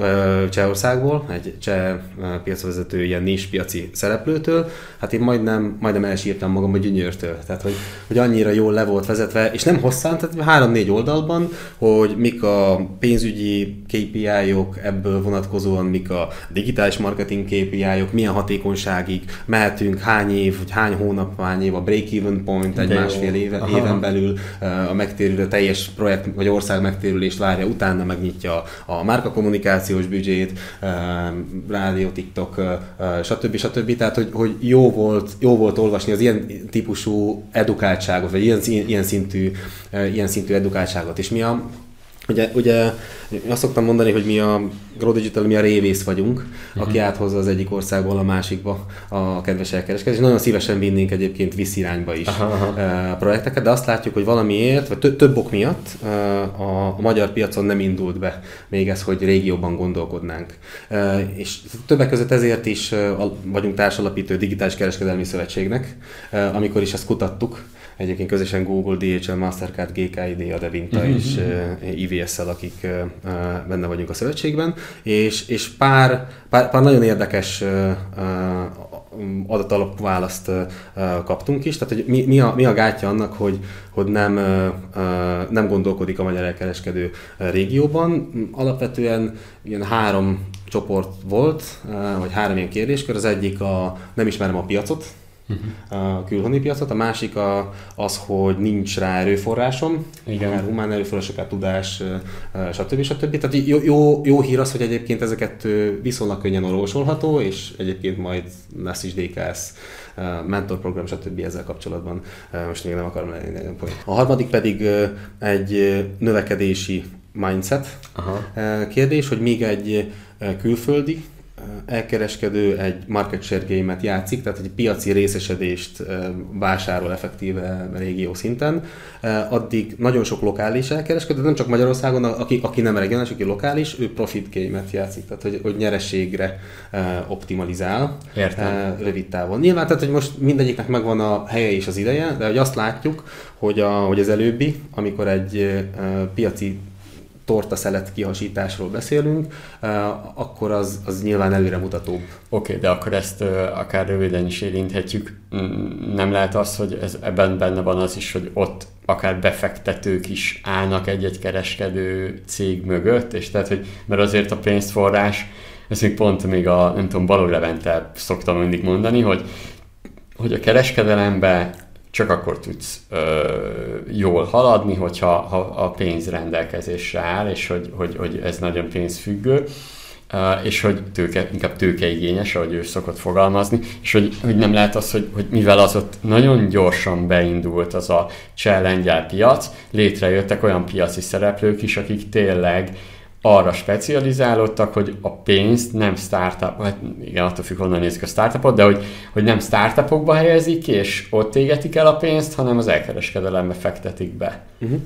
Csehországból, egy cseh piacvezető, ilyen nis piaci szereplőtől. Hát én majdnem, majdnem elsírtam magam a gyönyörtől. Tehát, hogy, hogy annyira jól le volt vezetve, és nem hosszan, tehát három-négy oldalban, hogy mik a pénzügyi KPI-ok ebből vonatkozóan, mik a digitális marketing KPI-ok, milyen hatékonyságig mehetünk, hány év, vagy hány hónap, hány év a break-even point, egy másfél éve, éven belül a megtérülő, teljes projekt vagy ország megtérülést várja, utána megnyitja a márka kommunikációs büdzsét, rádió, TikTok, stb. stb. Tehát, hogy, hogy jó, volt, jó volt olvasni az ilyen típusú edukáltságot, vagy ilyen, ilyen, szintű, ilyen szintű edukáltságot. És mi a Ugye, ugye azt szoktam mondani, hogy mi a Grow Digital, mi a révész vagyunk, uh-huh. aki áthozza az egyik országból a másikba a kedves elkereskedés. Nagyon szívesen vinnénk egyébként visszirányba is uh-huh. a projekteket, de azt látjuk, hogy valamiért, vagy több ok miatt a magyar piacon nem indult be még ez, hogy régióban gondolkodnánk. És többek között ezért is vagyunk társalapítő digitális kereskedelmi szövetségnek, amikor is ezt kutattuk, Egyébként közösen Google, DHL, Mastercard, GKID, Adevinta uh-huh. és uh, IVS-szel, akik uh, benne vagyunk a szövetségben, és, és pár, pár, pár nagyon érdekes uh, adatalapú választ uh, kaptunk is, tehát hogy mi, mi, a, mi a gátja annak, hogy, hogy nem, uh, nem gondolkodik a magyar elkereskedő régióban. Alapvetően ilyen három csoport volt, vagy három ilyen kérdéskör. Az egyik a nem ismerem a piacot, uh-huh. a külhoni piacot, a másik a, az, hogy nincs rá erőforrásom, Igen. Már humán erőforrás, akár tudás, stb. stb. Tehát jó, jó, jó hír az, hogy egyébként ezeket viszonylag könnyen orvosolható, és egyébként majd lesz is DKS mentorprogram, stb. ezzel kapcsolatban most még nem akarom lenni A harmadik pedig egy növekedési mindset Aha. kérdés, hogy még egy külföldi elkereskedő egy market share game-et játszik, tehát egy piaci részesedést vásárol effektíve régió szinten, addig nagyon sok lokális elkereskedő, nem csak Magyarországon, aki, aki nem regionális, aki lokális, ő profit game-et játszik, tehát hogy, hogy nyereségre optimalizál Értem. rövid távon. Nyilván, tehát hogy most mindegyiknek megvan a helye és az ideje, de hogy azt látjuk, hogy, a, hogy az előbbi, amikor egy piaci torta szelet kihasításról beszélünk, akkor az, az nyilván előremutatóbb. Oké, okay, de akkor ezt akár röviden is érinthetjük. Nem lehet az, hogy ez, ebben benne van az is, hogy ott akár befektetők is állnak egy-egy kereskedő cég mögött, és tehát, hogy mert azért a pénzforrás, ezt még pont még a, nem tudom, Balog Levente szoktam mindig mondani, hogy, hogy a kereskedelembe csak akkor tudsz ö, jól haladni, hogyha ha a pénz rendelkezésre áll, és hogy, hogy, hogy ez nagyon pénzfüggő, Uh, és hogy tőke, inkább tőkeigényes, ahogy ő szokott fogalmazni, és hogy, hogy nem lehet az, hogy, hogy mivel az ott nagyon gyorsan beindult az a cseh piac, létrejöttek olyan piaci szereplők is, akik tényleg arra specializálódtak, hogy a pénzt nem startup, hát igen, attól függ, honnan nézik a startupot, de hogy, hogy nem startupokba helyezik és ott égetik el a pénzt, hanem az elkereskedelembe fektetik be. Uh-huh.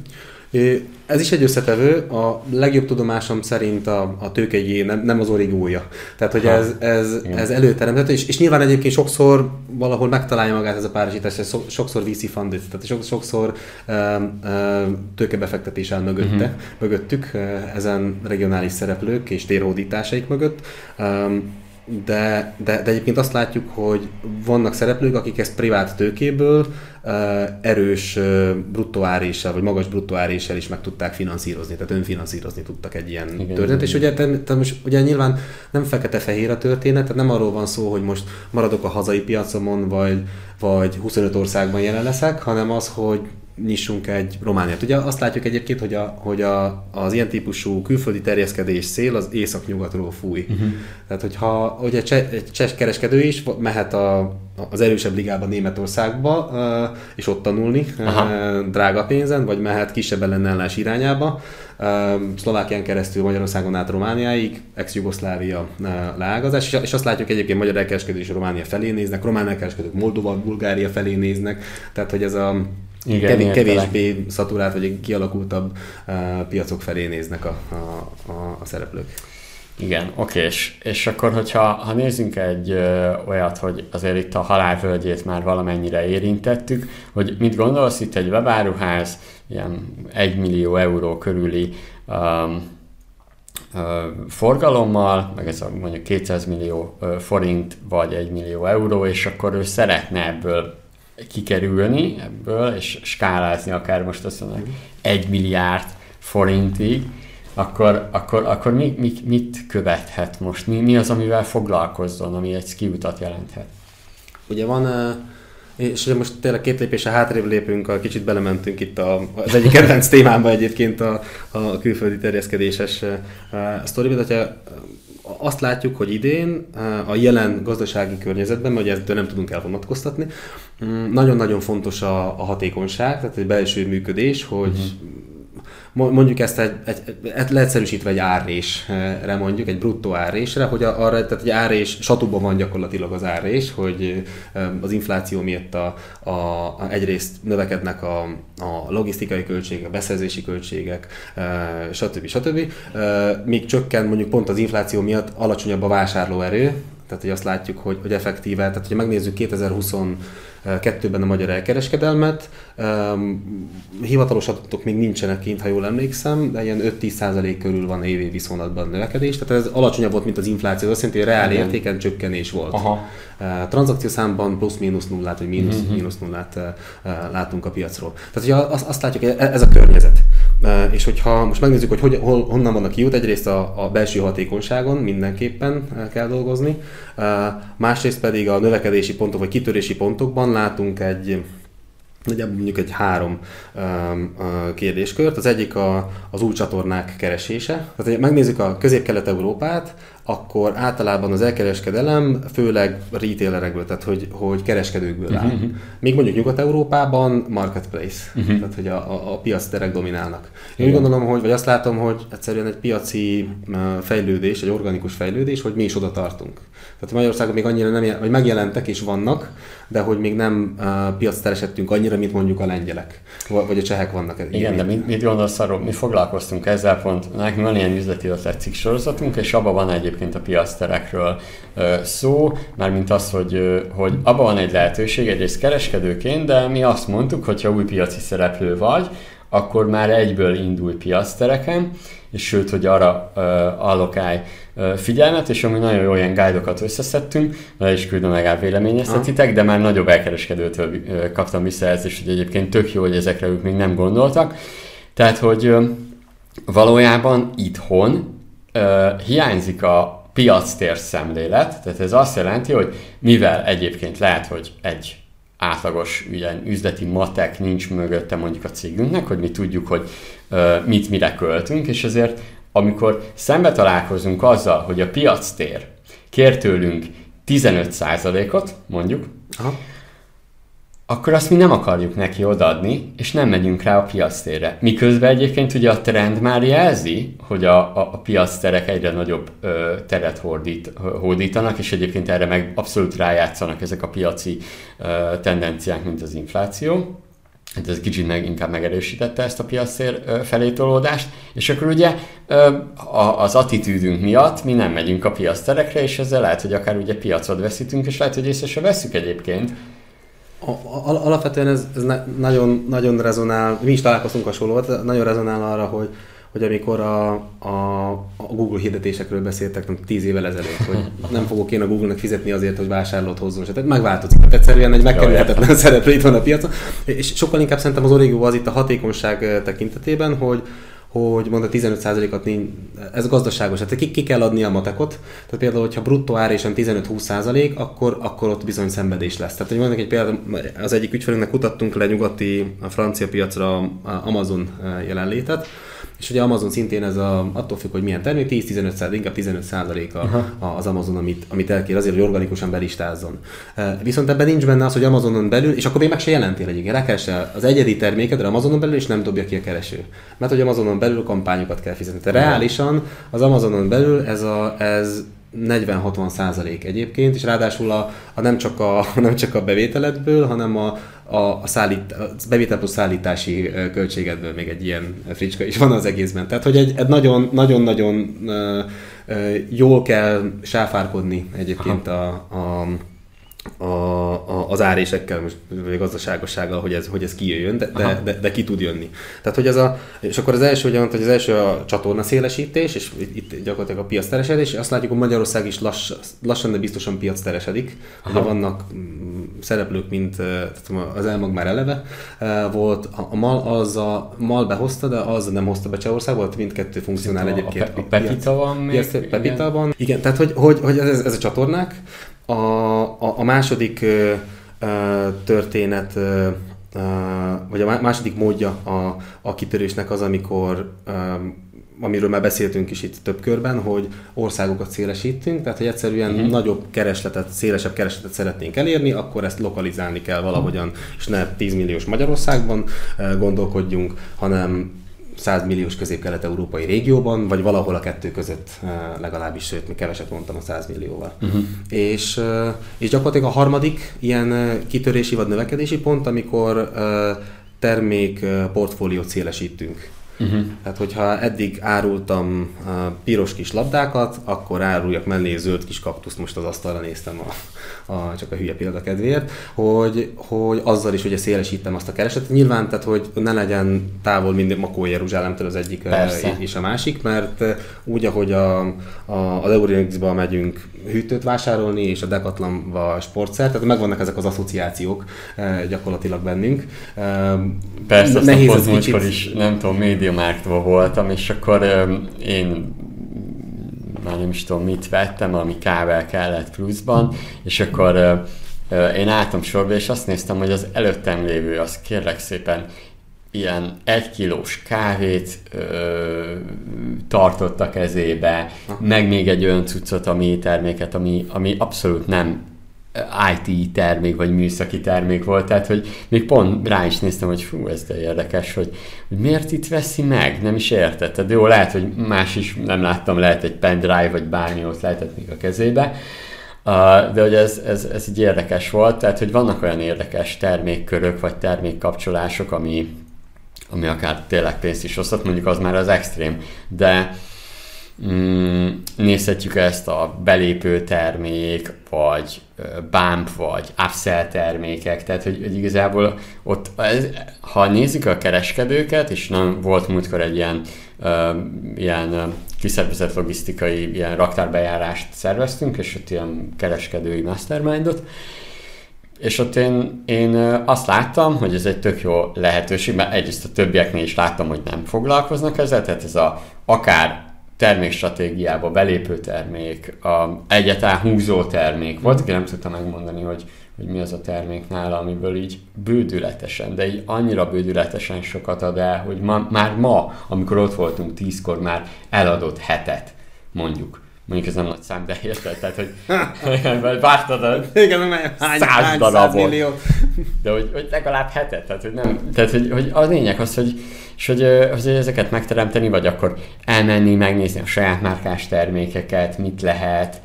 Ez is egy összetevő, a legjobb tudomásom szerint a, a tőkegyé nem, nem az origója. Tehát, hogy ez, ez, ez előteremtett, és, és nyilván egyébként sokszor valahol megtalálja magát ez a párosítás, ez sokszor VC funded, tehát sokszor um, um, tőkebefektetés áll mögötte, uh-huh. mögöttük, ezen regionális szereplők és térhódításaik mögött. Um, de, de, de egyébként azt látjuk, hogy vannak szereplők, akik ezt privát tőkéből erős bruttoáréssel, vagy magas bruttoáréssel is meg tudták finanszírozni, tehát önfinanszírozni tudtak egy ilyen Igen, történet. És ugye, te, te most, ugye nyilván nem fekete-fehér a történet, tehát nem arról van szó, hogy most maradok a hazai piacomon, vagy, vagy 25 országban jelen leszek, hanem az, hogy nyissunk egy Romániát. Ugye azt látjuk egyébként, hogy, a, hogy a, az ilyen típusú külföldi terjeszkedés szél az észak-nyugatról fúj. Uh-huh. Tehát, hogyha ugye egy cseh kereskedő is mehet a, az erősebb ligában Németországba, és ott tanulni Aha. drága pénzen, vagy mehet kisebb ellenállás irányába, Szlovákián keresztül Magyarországon át Romániáig, ex-Jugoszlávia leágazás, és azt látjuk egyébként magyar elkereskedők is Románia felé néznek, román elkereskedők Moldova, Bulgária felé néznek, tehát hogy ez a igen, kevés, kevésbé szaturált vagy kialakultabb uh, piacok felé néznek a, a, a, a szereplők. Igen, oké, és, és akkor, hogyha ha nézzünk egy ö, olyat, hogy azért itt a halálvölgyét már valamennyire érintettük, hogy mit gondolsz itt egy webáruház, ilyen 1 millió euró körüli um, forgalommal, meg ez a mondjuk 200 millió forint vagy 1 millió euró, és akkor ő szeretne ebből kikerülni ebből, és skálázni akár most azt mondom, egy milliárd forintig, akkor, akkor, akkor mi, mi, mit követhet most? Mi, mi az, amivel foglalkozzon, ami egy kiutat jelenthet? Ugye van, és ugye most tényleg két lépésre hátrébb lépünk, kicsit belementünk itt a, az egyik kedvenc témámba egyébként a, a külföldi terjeszkedéses uh, sztoriba, hogyha azt látjuk, hogy idén a jelen gazdasági környezetben, mert ezt nem tudunk elvonatkoztatni, mm, nagyon-nagyon fontos a, a hatékonyság, tehát egy belső működés, hogy uh-huh mondjuk ezt egy, egy, egy leegyszerűsítve egy árrésre mondjuk, egy bruttó árrésre, hogy arra, tehát egy árrés, satuban van gyakorlatilag az árrés, hogy az infláció miatt a, a, a egyrészt növekednek a, a logisztikai költségek, a beszerzési költségek, stb. stb. Míg csökken mondjuk pont az infláció miatt alacsonyabb a vásárlóerő, tehát hogy azt látjuk, hogy, hogy effektíve, tehát hogyha megnézzük 2020 kettőben a magyar elkereskedelmet. Hivatalos adatok még nincsenek kint, ha jól emlékszem, de ilyen 5-10% körül van évi viszonylatban növekedés, tehát ez alacsonyabb volt, mint az infláció, azt jelenti, hogy reál értéken csökkenés volt. Aha. Transzakciószámban plusz-mínusz nullát, vagy mínusz, uh-huh. mínusz nullát látunk a piacról. Tehát ugye azt, azt látjuk, hogy ez a környezet. És hogyha most megnézzük, hogy, hogy hol, honnan van a kiút, egyrészt a, a belső hatékonyságon mindenképpen kell dolgozni, másrészt pedig a növekedési pontok vagy kitörési pontokban látunk egy nagyjából mondjuk egy három um, kérdéskört. Az egyik a, az új csatornák keresése. Tehát, megnézzük a közép-kelet-európát, akkor általában az elkereskedelem főleg retailerekből, tehát hogy, hogy kereskedőkből áll. Uh-huh. Míg mondjuk Nyugat-Európában marketplace, uh-huh. tehát hogy a, a, a piac terek dominálnak. Én úgy gondolom, hogy, vagy azt látom, hogy egyszerűen egy piaci fejlődés, egy organikus fejlődés, hogy mi is oda tartunk. Tehát Magyarországon még annyira nem, vagy megjelentek és vannak, de hogy még nem uh, piacteresettünk annyira, mint mondjuk a lengyelek, vagy a csehek vannak. Igen, ilyen. de mit, mit gondolsz arról? Mi foglalkoztunk ezzel pont, nekünk van ilyen üzleti cikk sorozatunk, és abban van egyébként a piacterekről szó, mármint az, hogy, hogy abban van egy lehetőség, egyrészt kereskedőként, de mi azt mondtuk, hogy ha új piaci szereplő vagy, akkor már egyből indul piactereken, és sőt, hogy arra uh, allokálj figyelmet, és ami nagyon jó ilyen guide-okat összeszedtünk, le is küldöm legalább véleményeztetitek, de már nagyobb elkereskedőtől kaptam visszajelzést, hogy egyébként tök jó, hogy ezekre ők még nem gondoltak. Tehát, hogy valójában itthon uh, hiányzik a piactér szemlélet, tehát ez azt jelenti, hogy mivel egyébként lehet, hogy egy átlagos ilyen üzleti matek nincs mögötte mondjuk a cégünknek, hogy mi tudjuk, hogy uh, mit mire költünk, és ezért amikor szembe találkozunk azzal, hogy a piac tér kér tőlünk 15%-ot, mondjuk, Aha akkor azt mi nem akarjuk neki odaadni, és nem megyünk rá a piactérre. Miközben egyébként ugye a trend már jelzi, hogy a, a, a piacterek egyre nagyobb ö, teret hordít, hódítanak, és egyébként erre meg abszolút rájátszanak ezek a piaci ö, tendenciák, mint az infláció. Hát ez kicsit meg, inkább megerősítette ezt a piactér felé tolódást, és akkor ugye az attitűdünk miatt mi nem megyünk a piacterekre, és ezzel lehet, hogy akár ugye piacot veszítünk, és lehet, hogy észre se veszük egyébként, alapvetően ez, ez nagyon, nagyon rezonál, mi is találkoztunk hasonlóan, nagyon rezonál arra, hogy, hogy amikor a, a, a Google hirdetésekről beszéltek nem, tíz évvel ezelőtt, hogy nem fogok én a Google-nek fizetni azért, hogy vásárlót hozzon, tehát megváltozik. Tehát egyszerűen egy megkerülhetetlen szereplő itt van a piacon. És sokkal inkább szerintem az Origo az itt a hatékonyság tekintetében, hogy hogy mondta 15%-at ez gazdaságos, tehát ki, ki kell adni a matekot, tehát például, hogyha bruttó árésen 15-20%, akkor, akkor ott bizony szenvedés lesz. Tehát, hogy mondjuk egy például, az egyik ügyfelünknek kutattunk le nyugati, a francia piacra Amazon jelenlétet, és ugye Amazon szintén ez a, attól függ, hogy milyen termék, 10-15% inkább 15 százalék az Amazon, amit, amit elkér azért, hogy organikusan belistázzon. Viszont ebben nincs benne az, hogy Amazonon belül, és akkor még meg se jelentél egyébként, rákeresse az egyedi termékedre Amazonon belül, és nem dobja ki a kereső. Mert hogy Amazonon belül kampányokat kell fizetni. Tehát reálisan az Amazonon belül ez, a, ez 40-60 százalék egyébként, és ráadásul a, a nem, csak a, nem csak a bevételedből, hanem a, a, a, szállít, a bevétel plusz szállítási költségedből még egy ilyen fricska is van az egészben. Tehát, hogy egy, egy nagyon, nagyon-nagyon jól kell sáfárkodni egyébként a, a a, a, az árésekkel, most, vagy gazdaságossággal, hogy ez, hogy ez kijöjjön, de, de, de, de, ki tud jönni. Tehát, hogy ez a, és akkor az első, hogy mondta, hogy az első a csatorna szélesítés, és itt, itt gyakorlatilag a piac teresedés, és azt látjuk, hogy Magyarország is lass, lassan, de biztosan piac teresedik. Ugye vannak mm, szereplők, mint az elmag már eleve volt, a MAL, az a MAL behozta, de az nem hozta be Csehország, volt mindkettő funkcionál egyébként. A, a Pepita van még? Pepita van. Igen, tehát hogy, hogy, hogy ez, ez a csatornák, a, a, a második ö, ö, történet, ö, vagy a második módja a, a kitörésnek az, amikor amiről már beszéltünk is itt több körben, hogy országokat szélesítünk, tehát hogy egyszerűen uh-huh. nagyobb keresletet, szélesebb keresletet szeretnénk elérni, akkor ezt lokalizálni kell valahogyan, és ne 10 milliós Magyarországban gondolkodjunk, hanem 100 milliós közép-kelet-európai régióban, vagy valahol a kettő között legalábbis, sőt, még keveset mondtam a 100 millióval. Uh-huh. És, és gyakorlatilag a harmadik ilyen kitörési vagy növekedési pont, amikor termék portfóliót szélesítünk. Uh-huh. Tehát, hogyha eddig árultam uh, piros kis labdákat, akkor áruljak mellé zöld kis kaktuszt, most az asztalra néztem a, a, csak a hülye példa kedvéért, hogy, hogy azzal is ugye szélesítem azt a keresetet. Nyilván, tehát, hogy ne legyen távol minden Makó Jeruzsálemtől az egyik Persze. és a másik, mert úgy, ahogy a, a, az Eurionix-ba megyünk hűtőt vásárolni, és a Decathlonba sportszer, tehát megvannak ezek az asszociációk gyakorlatilag bennünk. Persze, nehéz azt a kicsit... is, nem tudom, médiamárktól voltam, és akkor én már nem is tudom mit vettem, ami kável kellett pluszban, és akkor én álltam sorba, és azt néztem, hogy az előttem lévő, az kérlek szépen ilyen egy kilós kávét ö, tartott a kezébe, meg még egy olyan cuccot, ami terméket, ami, ami abszolút nem IT termék, vagy műszaki termék volt, tehát hogy még pont rá is néztem, hogy fú, ez de érdekes, hogy, hogy miért itt veszi meg, nem is értetted. Jó, lehet, hogy más is nem láttam, lehet egy pendrive, vagy bármi ott lehetett még a kezébe, de hogy ez, ez, ez így érdekes volt, tehát hogy vannak olyan érdekes termékkörök, vagy termékkapcsolások, ami, ami akár tényleg pénzt is hozhat, mondjuk az már az extrém, de mm, nézhetjük ezt a belépő termék, vagy bump, vagy upsell termékek, tehát hogy, hogy igazából ott, ez, ha nézzük a kereskedőket, és nem volt múltkor egy ilyen, uh, ilyen kiszervezett logisztikai ilyen raktárbejárást szerveztünk, és ott ilyen kereskedői mastermindot, és ott én, én azt láttam, hogy ez egy tök jó lehetőség, mert egyrészt a többieknél is láttam, hogy nem foglalkoznak ezzel, tehát ez a akár termékstratégiába belépő termék, a egyetlen húzó termék. Volt, aki nem tudta megmondani, hogy, hogy mi az a termék nála, amiből így bődületesen, de így annyira bődületesen sokat ad el, hogy ma, már ma, amikor ott voltunk tízkor, már eladott hetet, mondjuk. Mondjuk ez nem nagy szám, de érted? Tehát, hogy vártad a Igen, hány, száz darabot. Millió. De hogy, hogy legalább hetet, tehát hogy nem. Tehát, hogy, hogy a lényeg az, hogy, és hogy, hogy ezeket megteremteni, vagy akkor elmenni, megnézni a saját márkás termékeket, mit lehet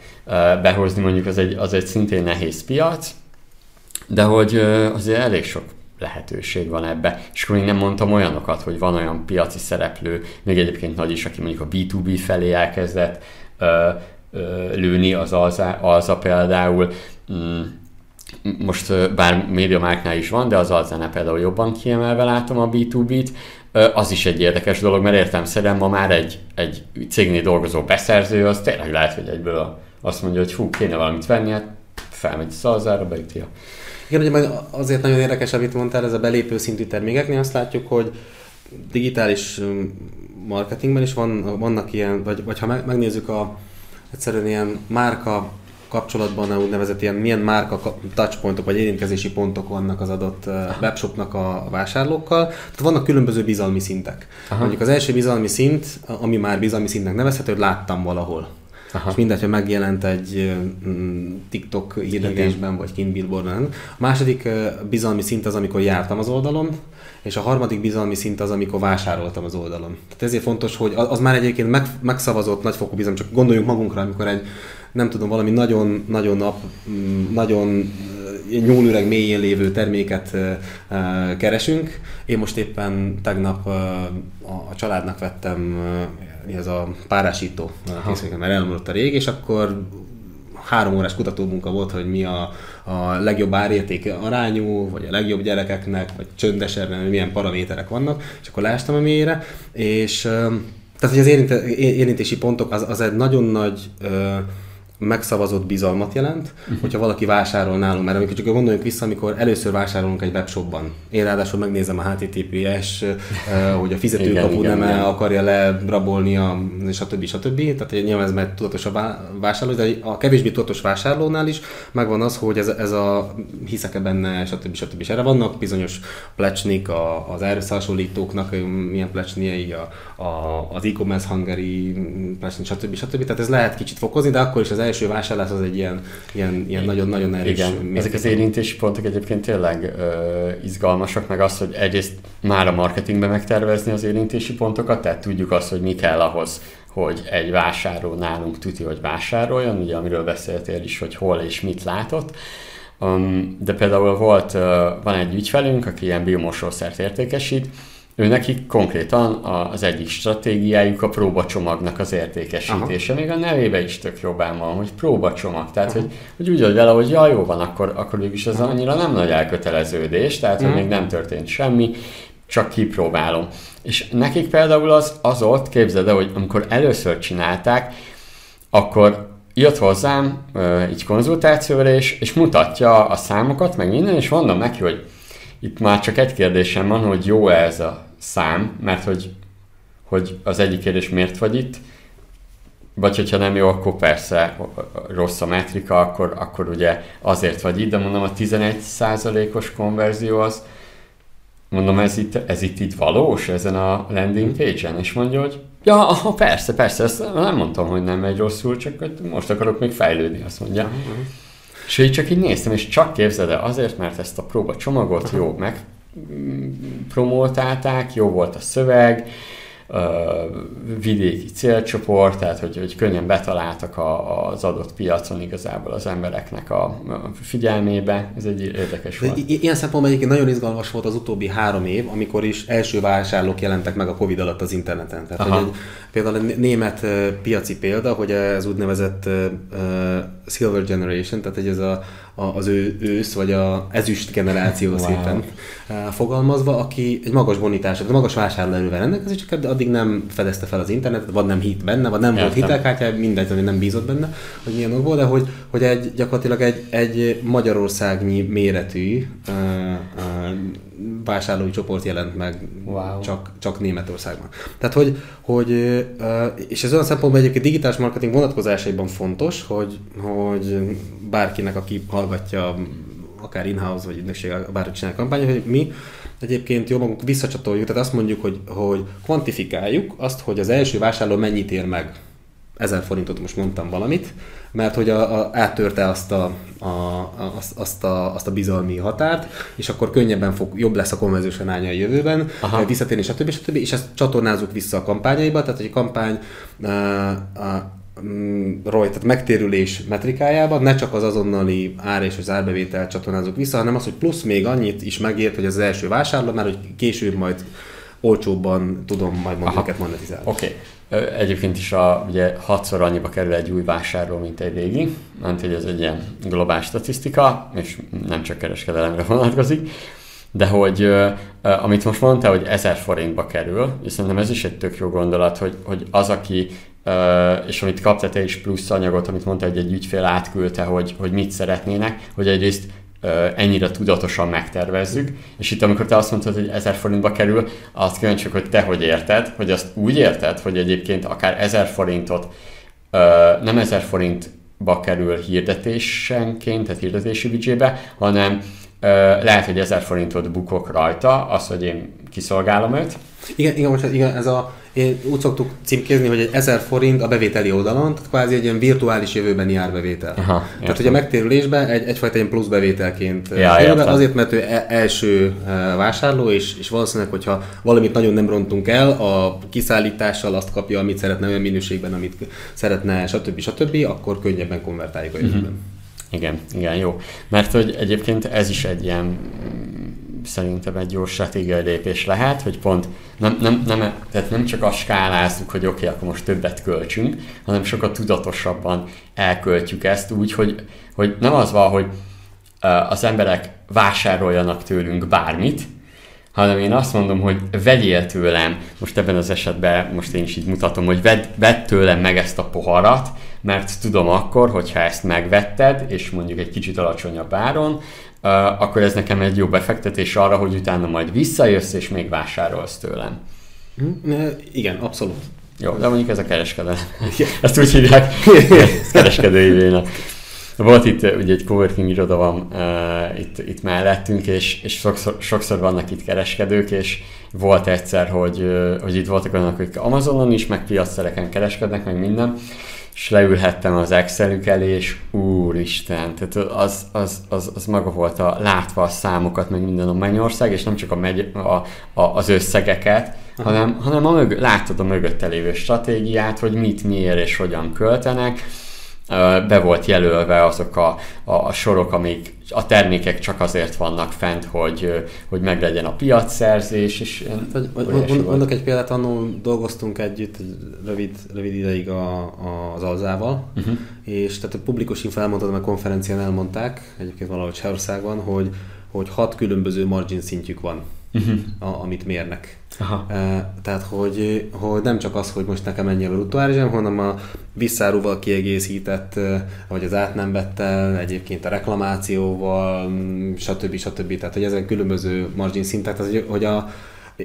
behozni, mondjuk az egy, az egy szintén nehéz piac, de hogy azért elég sok lehetőség van ebbe. És akkor még nem mondtam olyanokat, hogy van olyan piaci szereplő, még egyébként nagy is, aki mondjuk a B2B felé elkezdett lőni, az alza, alza például. Mm, most bár médiamáknál is van, de az alzánál például jobban kiemelve látom a B2B-t, az is egy érdekes dolog, mert értelmszerűen ma már egy, egy cégnél dolgozó beszerző, az tényleg lehet, hogy egyből azt mondja, hogy hú, kéne valamit venni, hát felmegy szalzára, beüti igen, ugye azért nagyon érdekes, amit mondtál, ez a belépő szintű termékeknél azt látjuk, hogy digitális marketingben is van, vannak ilyen, vagy, vagy ha megnézzük a egyszerűen ilyen márka kapcsolatban a úgynevezett ilyen milyen márka touchpontok vagy érintkezési pontok vannak az adott webshopnak a vásárlókkal. Tehát vannak különböző bizalmi szintek. Aha. Mondjuk az első bizalmi szint, ami már bizalmi szintnek nevezhető, hogy láttam valahol. Aha. És mindegy, hogy megjelent egy TikTok hirdetésben, vagy kint billboardon. A második bizalmi szint az, amikor jártam az oldalon, és a harmadik bizalmi szint az, amikor vásároltam az oldalon. Tehát ezért fontos, hogy az már egyébként meg, megszavazott nagyfokú bizalom, csak gondoljunk magunkra, amikor egy, nem tudom, valami nagyon, nagyon nap, mm, nagyon nyúlüreg mélyén lévő terméket keresünk. Én most éppen tegnap a családnak vettem ez a párásító készüléket, mert elmúlott a rég, és akkor három órás kutatómunka volt, hogy mi a, a legjobb árérték arányú, vagy a legjobb gyerekeknek, vagy csöndesebben, milyen paraméterek vannak, és akkor leestem a mélyre, és tehát, hogy az érintési pontok az, az egy nagyon nagy megszavazott bizalmat jelent, uh-huh. hogyha valaki vásárol nálunk, mert amikor csak gondoljunk vissza, amikor először vásárolunk egy webshopban. Én ráadásul megnézem a HTTPS, hogy a fizetőkapu nem igen. akarja lerabolni, a, stb. stb. Tehát nyilván ez már tudatos a vásárló, de a kevésbé tudatos vásárlónál is megvan az, hogy ez, ez a hiszek-e benne, stb. stb. És erre vannak bizonyos plecsnik, a, az erőszásonlítóknak milyen plecsniei, a, a, az e-commerce hangeri plecsnik, stb. stb. Tehát ez lehet kicsit fokozni, de akkor is az első vásárlás az egy ilyen, ilyen, ilyen nagyon-nagyon erős Igen, ezek az érintési pontok egyébként tényleg ö, izgalmasak, meg az, hogy egyrészt már a marketingben megtervezni az érintési pontokat, tehát tudjuk azt, hogy mi kell ahhoz, hogy egy vásárló nálunk tuti, hogy vásároljon, ugye amiről beszéltél is, hogy hol és mit látott. Um, de például volt, uh, van egy ügyfelünk, aki ilyen biomosószert értékesít, ő nekik konkrétan az egyik stratégiájuk a próbacsomagnak az értékesítése. Aha. Még a nevébe is tök jobbán van, hogy próbacsomag. Tehát, hogy, hogy úgy vagy vele, hogy ja, jó van, akkor, akkor is ez annyira nem nagy elköteleződés, tehát, hogy még nem történt semmi, csak kipróbálom. És nekik például az, az ott, képzeld el, hogy amikor először csinálták, akkor jött hozzám így konzultációra, és, és mutatja a számokat, meg minden, és mondom neki, hogy itt már csak egy kérdésem van, hogy jó ez a szám, mert hogy, hogy az egyik kérdés miért vagy itt, vagy hogyha nem jó, akkor persze rossz a metrika, akkor, akkor ugye azért vagy itt, de mondom a 11%-os konverzió az, mondom ez itt, ez itt, itt valós ezen a landing page-en, és mondja, hogy ja, aha, persze, persze, ezt nem mondtam, hogy nem megy rosszul, csak most akarok még fejlődni, azt mondja. Uh-huh. És így csak így néztem, és csak képzeld el, azért, mert ezt a próba csomagot jó meg promoltálták, jó volt a szöveg, vidéki célcsoport, tehát hogy, hogy könnyen betaláltak a, az adott piacon igazából az embereknek a figyelmébe. Ez egy érdekes volt. Ilyen szempontból egyébként nagyon izgalmas volt az utóbbi három év, amikor is első vásárlók jelentek meg a Covid alatt az interneten. Tehát hogy egy, például a német piaci példa, hogy ez úgynevezett uh, Silver Generation, tehát hogy ez a az ő ősz, vagy a ezüst generáció wow. szépen fogalmazva, aki egy magas bonitás, egy magas vásárlóerővel rendelkezik, csak addig nem fedezte fel az internetet, vagy nem hit benne, vagy nem Értem. volt hitelkártya, mindegy, hogy nem bízott benne, hogy milyen volt, de hogy, hogy egy, gyakorlatilag egy, egy Magyarországnyi méretű uh, uh, vásárlói csoport jelent meg wow. csak, csak Németországban. Tehát, hogy, hogy és ez olyan szempontból egyébként digitális marketing vonatkozásaiban fontos, hogy, hogy bárkinek, aki hallgatja akár in-house vagy ügynökség, bárhogy csinál kampány, hogy mi egyébként jó magunk visszacsatoljuk, tehát azt mondjuk, hogy, hogy kvantifikáljuk azt, hogy az első vásárló mennyit ér meg 1000 forintot most mondtam valamit, mert hogy a, a, áttörte azt a, a, a, azt, a, azt a bizalmi határt, és akkor könnyebben fog, jobb lesz a konverziós aránya a jövőben, Aha. visszatérni, stb. stb. És ezt csatornázzuk vissza a kampányaiba, tehát hogy a kampány a, a, Roy, tehát megtérülés metrikájában ne csak az azonnali ár és az árbevétel csatornázunk vissza, hanem az, hogy plusz még annyit is megért, hogy az első vásárló, mert hogy később majd olcsóbban tudom majd őket monetizálni. Oké. Okay. Egyébként is a, ugye hatszor annyiba kerül egy új vásárló, mint egy régi, mert hogy ez egy ilyen globális statisztika, és nem csak kereskedelemre vonatkozik. de hogy amit most mondta, hogy 1000 forintba kerül, és szerintem ez is egy tök jó gondolat, hogy, hogy az, aki és amit kaptál te is plusz anyagot, amit mondta, hogy egy ügyfél átküldte, hogy, hogy mit szeretnének, hogy egyrészt ennyire tudatosan megtervezzük, és itt amikor te azt mondtad, hogy 1000 forintba kerül, azt kíváncsi, hogy te hogy érted, hogy azt úgy érted, hogy egyébként akár 1000 forintot, nem 1000 forintba kerül hirdetésenként, tehát hirdetési büdzsébe, hanem lehet, hogy 1000 forintot bukok rajta, az, hogy én kiszolgálom őt. Igen, igen, most igen, ez a, én úgy szoktuk címkézni, hogy egy 1000 forint a bevételi oldalon, tehát kvázi egy ilyen virtuális jövőbeni árbevétel. Aha, tehát, hogy a megtérülésben egy, egyfajta ilyen plusz bevételként ja, be, azért, mert ő e- első vásárló, és, és valószínűleg, hogyha valamit nagyon nem rontunk el, a kiszállítással azt kapja, amit szeretne olyan minőségben, amit szeretne, stb. stb., akkor könnyebben konvertáljuk a jövőben. Uh-huh. Igen, igen, jó. Mert hogy egyébként ez is egy ilyen szerintem egy jó stratégiai lépés lehet, hogy pont nem, nem, nem, tehát nem csak a skálázzuk, hogy oké, okay, akkor most többet költsünk, hanem sokkal tudatosabban elköltjük ezt úgy, hogy, hogy nem az van, hogy az emberek vásároljanak tőlünk bármit, hanem én azt mondom, hogy vegyél tőlem, most ebben az esetben, most én is így mutatom, hogy vedd, vedd tőlem meg ezt a poharat, mert tudom akkor, hogyha ezt megvetted, és mondjuk egy kicsit alacsonyabb áron, uh, akkor ez nekem egy jó befektetés arra, hogy utána majd visszajössz, és még vásárolsz tőlem. Hm? Igen, abszolút. Jó, de mondjuk ez a kereskedelem. Ezt úgy hívják, kereskedői vének. Volt itt ugye egy coworking iroda van uh, itt, itt mellettünk, és, és sokszor, sokszor vannak itt kereskedők, és volt egyszer, hogy, hogy itt voltak olyanok, akik Amazonon is, meg piacszereken kereskednek, meg minden, és leülhettem az Excelük elé, és úristen, tehát az, az, az, az maga volt a látva a számokat, meg minden a Mennyország, és nem csak a, megy, a, a, az összegeket, hanem, hanem a mög, látod a mögötte lévő stratégiát, hogy mit, miért és hogyan költenek, be volt jelölve azok a, a, a sorok, amik a termékek csak azért vannak fent, hogy, hogy meglegyen a piacszerzés. És hát, hogy, mondok egy példát, annól dolgoztunk együtt rövid, rövid ideig a, a, az Alzával, uh-huh. és tehát a publikus info elmondtam, a konferencián elmondták, egyébként valahogy Csehországban, hogy, hogy hat különböző margin szintjük van uh-huh. a, amit mérnek. Aha. E, tehát, hogy, hogy nem csak az, hogy most nekem ennyi a bruttó hanem a visszárúval kiegészített, vagy az átnemvettel, egyébként a reklamációval, stb. stb. Tehát, hogy ezen különböző margin szintek, tehát, hogy a,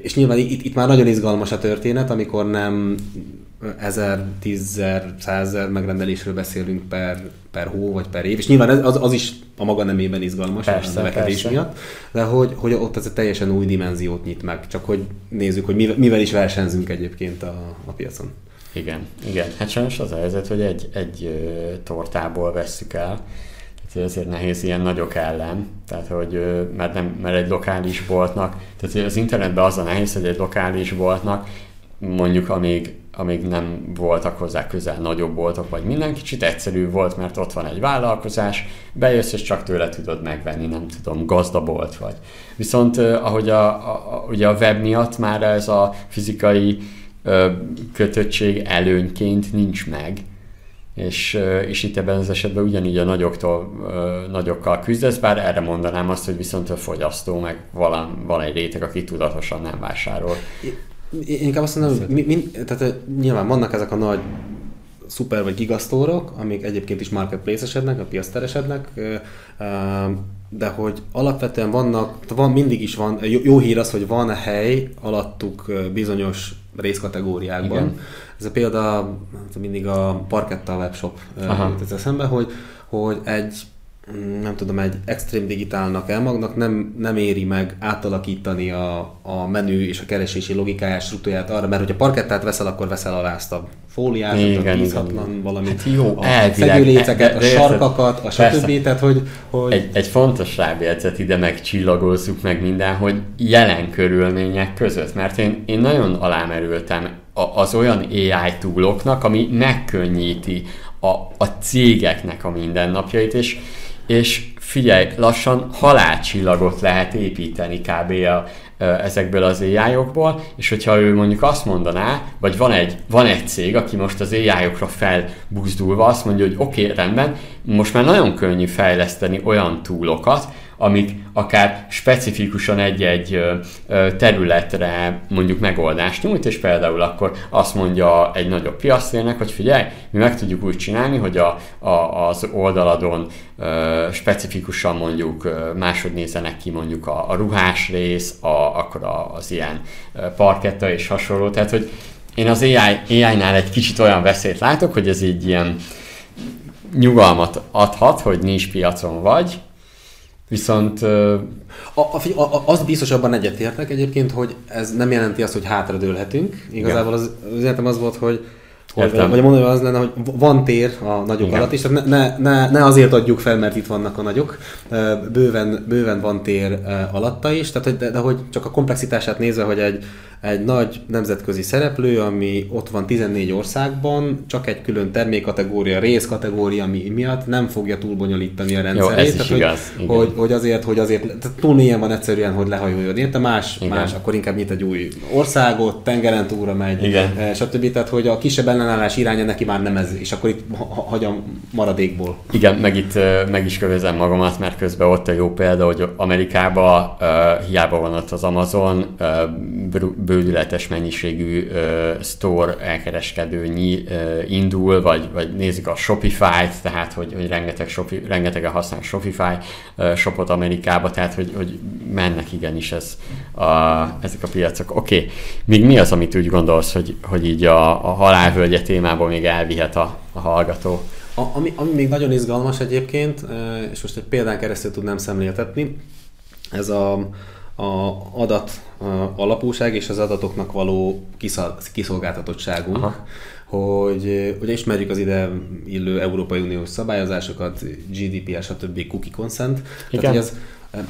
és nyilván itt, itt már nagyon izgalmas a történet, amikor nem ezer, tízzer, százezer megrendelésről beszélünk per, per hó vagy per év, és nyilván az, az is a maga nemében izgalmas persze, a növekedés persze. miatt, de hogy, hogy ott ez egy teljesen új dimenziót nyit meg, csak hogy nézzük, hogy mivel, mivel is versenyzünk egyébként a, a piacon. Igen, igen. Hát sajnos az a helyzet, hogy egy, egy tortából vesszük el, tehát ezért nehéz ilyen nagyok ellen, tehát hogy, mert, nem, mert egy lokális boltnak, tehát az internetben az a nehéz, hogy egy lokális boltnak mondjuk amíg, amíg nem voltak hozzá közel nagyobb boltok, vagy minden kicsit egyszerű volt, mert ott van egy vállalkozás, bejössz és csak tőle tudod megvenni, nem tudom, gazdabolt vagy. Viszont ahogy a, a, ugye a web miatt már ez a fizikai ö, kötöttség előnyként nincs meg, és, és itt ebben az esetben ugyanígy a nagyoktól, nagyokkal küzdesz, bár erre mondanám azt, hogy viszont a fogyasztó meg van, van egy réteg, aki tudatosan nem vásárol. Én inkább azt mondom, mi, mi, tehát nyilván vannak ezek a nagy szuper vagy gigasztórok, amik egyébként is marketplace-esednek, a piaszteresednek, de hogy alapvetően vannak, van, mindig is van, jó, jó hír az, hogy van hely alattuk bizonyos részkategóriákban. Igen. Ez a példa mindig a Parketta webshop jut ez eszembe, hogy, hogy egy nem tudom, egy extrém digitálnak elmagnak nem, nem éri meg átalakítani a, a menü és a keresési logikáját, struktúráját arra, mert hogyha parkettát veszel, akkor veszel a fóliát, igen, a bízhatlan valamit, hát jó, a fedőléceket, a sarkakat, a stb. Tehát, hogy, hogy... Egy, egy fontos rábjegyzet ide megcsillagozzuk meg minden, hogy jelen körülmények között, mert én, én nagyon alámerültem az olyan AI túloknak, ami megkönnyíti a, a cégeknek a mindennapjait, és és figyelj, lassan halálcsillagot lehet építeni kb. A, ezekből az ai és hogyha ő mondjuk azt mondaná, vagy van egy, van egy cég, aki most az AI-okra felbuzdulva azt mondja, hogy oké, okay, rendben, most már nagyon könnyű fejleszteni olyan túlokat, amik akár specifikusan egy-egy területre mondjuk megoldást nyújt, és például akkor azt mondja egy nagyobb piactérnek, hogy figyelj, mi meg tudjuk úgy csinálni, hogy a, a, az oldaladon specifikusan mondjuk máshogy nézenek ki mondjuk a, a ruhás rész, a, akkor az ilyen parketta és hasonló. Tehát, hogy én az AI, AI-nál egy kicsit olyan veszélyt látok, hogy ez így ilyen nyugalmat adhat, hogy nincs piacon vagy, viszont... A, a, a, az biztosabban egyetértek egyébként, hogy ez nem jelenti azt, hogy hátradőlhetünk. Igazából az, az az volt, hogy Értem. Vagy mondani az lenne, hogy van tér a nagyok Igen. alatt, és ne, ne, ne, ne azért adjuk fel, mert itt vannak a nagyok, bőven, bőven van tér alatta is, tehát, de, de hogy csak a komplexitását nézve, hogy egy, egy nagy nemzetközi szereplő, ami ott van 14 országban, csak egy külön termékkategória, részkategória mi, miatt nem fogja túlbonyolítani a rendszerét. Jó, ez tehát, hogy, igaz. Hogy, hogy, azért, hogy azért, tehát túl mélyen van egyszerűen, hogy lehajoljon. Érte más, Igen. más, akkor inkább nyit egy új országot, tengeren túlra megy, Igen. stb. Tehát, hogy a kisebb ellenállás iránya neki már nem ez, és akkor itt hagyja maradékból. Igen, meg itt meg is kövezem magamat, mert közben ott a jó példa, hogy Amerikában uh, hiába van ott az Amazon, uh, bődületes mennyiségű uh, store elkereskedő uh, indul, vagy, vagy nézzük a Shopify-t, tehát hogy, hogy rengeteg Shopi, rengetegen használják Shopify uh, shopot Amerikába, tehát hogy, hogy mennek igenis ez, a, ezek a piacok. Oké, okay. még mi az, amit úgy gondolsz, hogy, hogy így a, a halálvölgye témából még elvihet a, a hallgató? A, ami, ami még nagyon izgalmas egyébként, és most egy példán keresztül tudnám szemléltetni, ez a, a adat alapúság és az adatoknak való kiszolgáltatottságunk, Aha. hogy ugye ismerjük az ide illő Európai Uniós szabályozásokat, GDPR, stb. cookie consent. Igen. Tehát, hogy ez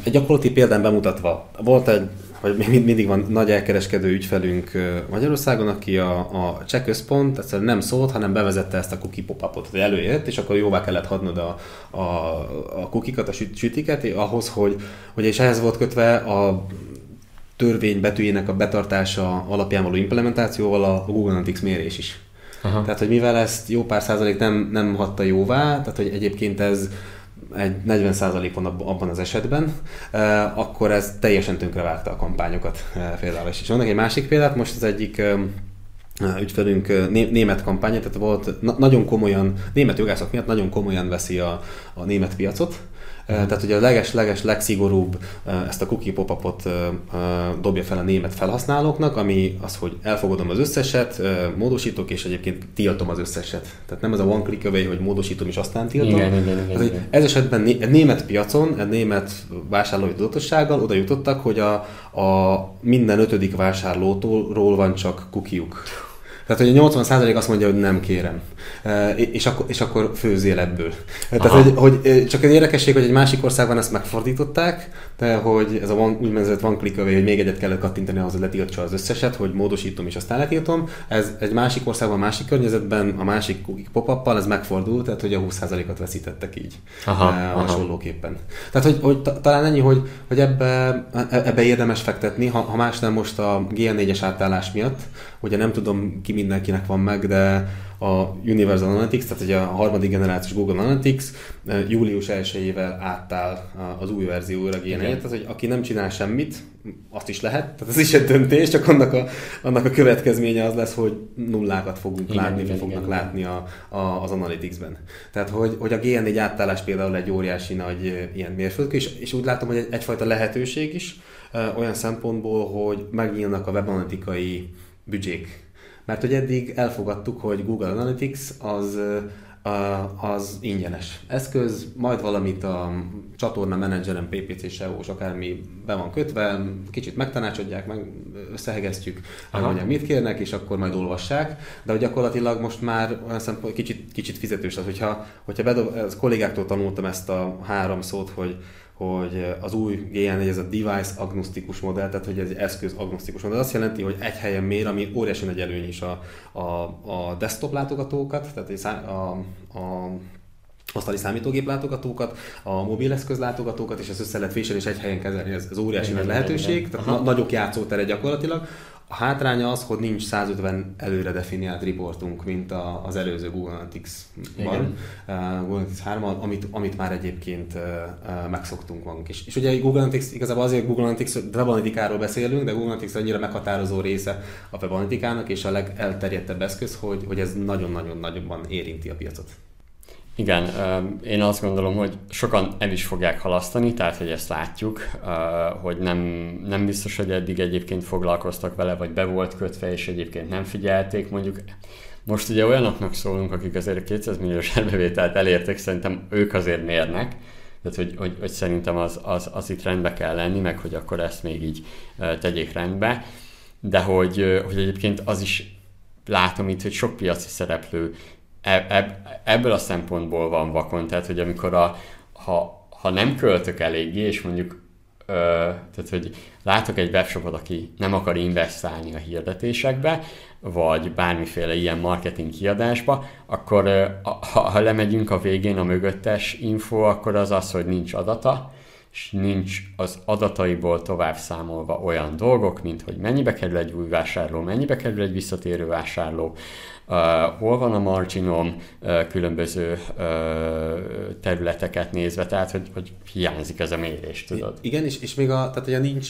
egy gyakorlati példán bemutatva, volt egy vagy még mindig van nagy elkereskedő ügyfelünk Magyarországon, aki a, a cseh központ egyszerűen nem szólt, hanem bevezette ezt a cookie pop-upot, hogy előjött, és akkor jóvá kellett hadnod a, a, a kukikat, a sütiket, ahhoz, hogy, hogy és ehhez volt kötve a törvény betűjének a betartása alapján való implementációval a Google Analytics mérés is. Aha. Tehát, hogy mivel ezt jó pár százalék nem, nem hatta jóvá, tehát, hogy egyébként ez egy 40%-on abban az esetben, akkor ez teljesen tönkrevágta a kampányokat például. És vannak egy másik példát, most az egyik ügyfelünk német kampánya, tehát volt nagyon komolyan, német jogászok miatt nagyon komolyan veszi a, a német piacot, tehát hogy a leges-leges legszigorúbb ezt a cookie pop-upot dobja fel a német felhasználóknak, ami az, hogy elfogadom az összeset, módosítok, és egyébként tiltom az összeset. Tehát nem ez a one click away, hogy módosítom és aztán tiltom. Igen, igen, igen, igen. Ez esetben egy német piacon, egy német vásárlói tudatossággal oda jutottak, hogy a, a minden ötödik vásárlótól van csak kukiuk. Tehát, hogy a 80% azt mondja, hogy nem kérem. E, és akkor, és akkor főzél ebből. Tehát, hogy, hogy, e, csak egy érdekesség, hogy egy másik országban ezt megfordították, de hogy ez a one, úgynevezett one click away, hogy még egyet kellett kattintani ahhoz, hogy letiltsa az összeset, hogy módosítom és aztán letiltom. Ez egy másik országban, másik környezetben, a másik pop ez megfordult, tehát hogy a 20%-ot veszítettek így. Aha, e, aha. hasonlóképpen. Tehát, hogy, hogy talán ennyi, hogy, hogy ebbe, ebbe érdemes fektetni, ha, ha más nem most a GN4-es átállás miatt, ugye nem tudom ki mindenkinek van meg, de a Universal Analytics, tehát ugye a harmadik generációs Google Analytics eh, július 1-ével átáll az új verzióra GN1, tehát hogy aki nem csinál semmit, azt is lehet, tehát ez is egy döntés, csak annak a, annak a következménye az lesz, hogy nullákat fogunk igen, látni, igen, fognak igen. látni a, a, az Analytics-ben. Tehát, hogy, hogy a GN4 átállás például egy óriási nagy ilyen mérföldkő, és, és úgy látom, hogy egy, egyfajta lehetőség is, olyan szempontból, hogy megnyílnak a webanalitikai büdzsék. Mert hogy eddig elfogadtuk, hogy Google Analytics az, az ingyenes eszköz, majd valamit a csatorna menedzserem, PPC, SEO, és akármi be van kötve, kicsit megtanácsodják, meg összehegesztjük, megmondják mit kérnek, és akkor majd olvassák, de hogy gyakorlatilag most már olyan szempont, kicsit, kicsit fizetős az, hogyha, hogyha bedob, az kollégáktól tanultam ezt a három szót, hogy hogy az új GN1 ez a device agnosztikus modell, tehát hogy ez egy eszköz agnosztikus modell. Azt jelenti, hogy egy helyen mér, ami óriási nagy előny is a, a, a desktop látogatókat, tehát a, a asztali számítógép látogatókat, a mobileszköz látogatókat, és ezt össze lehet és egy helyen kezelni, ez, ez óriási nagy lehetőség, igen, tehát na, nagyok játszótere gyakorlatilag. A hátránya az, hogy nincs 150 előre definiált riportunk, mint a, az előző Google Analytics-ban, uh, Google Analytics 3 amit, amit már egyébként uh, uh, megszoktunk magunk is. És ugye Google Analytics, igazából azért Google Analytics, webanalitikáról beszélünk, de Google Analytics annyira meghatározó része a webanalitikának, és a legelterjedtebb eszköz, hogy, hogy ez nagyon-nagyon nagyobban érinti a piacot. Igen, én azt gondolom, hogy sokan el is fogják halasztani, tehát hogy ezt látjuk, hogy nem, nem biztos, hogy eddig egyébként foglalkoztak vele, vagy be volt kötve, és egyébként nem figyelték. Mondjuk most ugye olyanoknak szólunk, akik azért 200 milliós árbevételt elértek, szerintem ők azért mérnek, tehát hogy, hogy, hogy szerintem az, az, az itt rendbe kell lenni, meg hogy akkor ezt még így tegyék rendbe, de hogy, hogy egyébként az is látom itt, hogy sok piaci szereplő ebből a szempontból van vakon, tehát hogy amikor a, ha, ha nem költök eléggé, és mondjuk ö, tehát hogy látok egy webshopot, aki nem akar investálni a hirdetésekbe, vagy bármiféle ilyen marketing kiadásba, akkor ö, ha, ha lemegyünk a végén a mögöttes info, akkor az az, hogy nincs adata, és nincs az adataiból tovább számolva olyan dolgok, mint hogy mennyibe kerül egy új vásárló, mennyibe kerül egy visszatérő vásárló, uh, hol van a marginom uh, különböző uh, területeket nézve, tehát hogy, hogy hiányzik ez a mérés, tudod. Igen, és, és még a, tehát ugye nincs,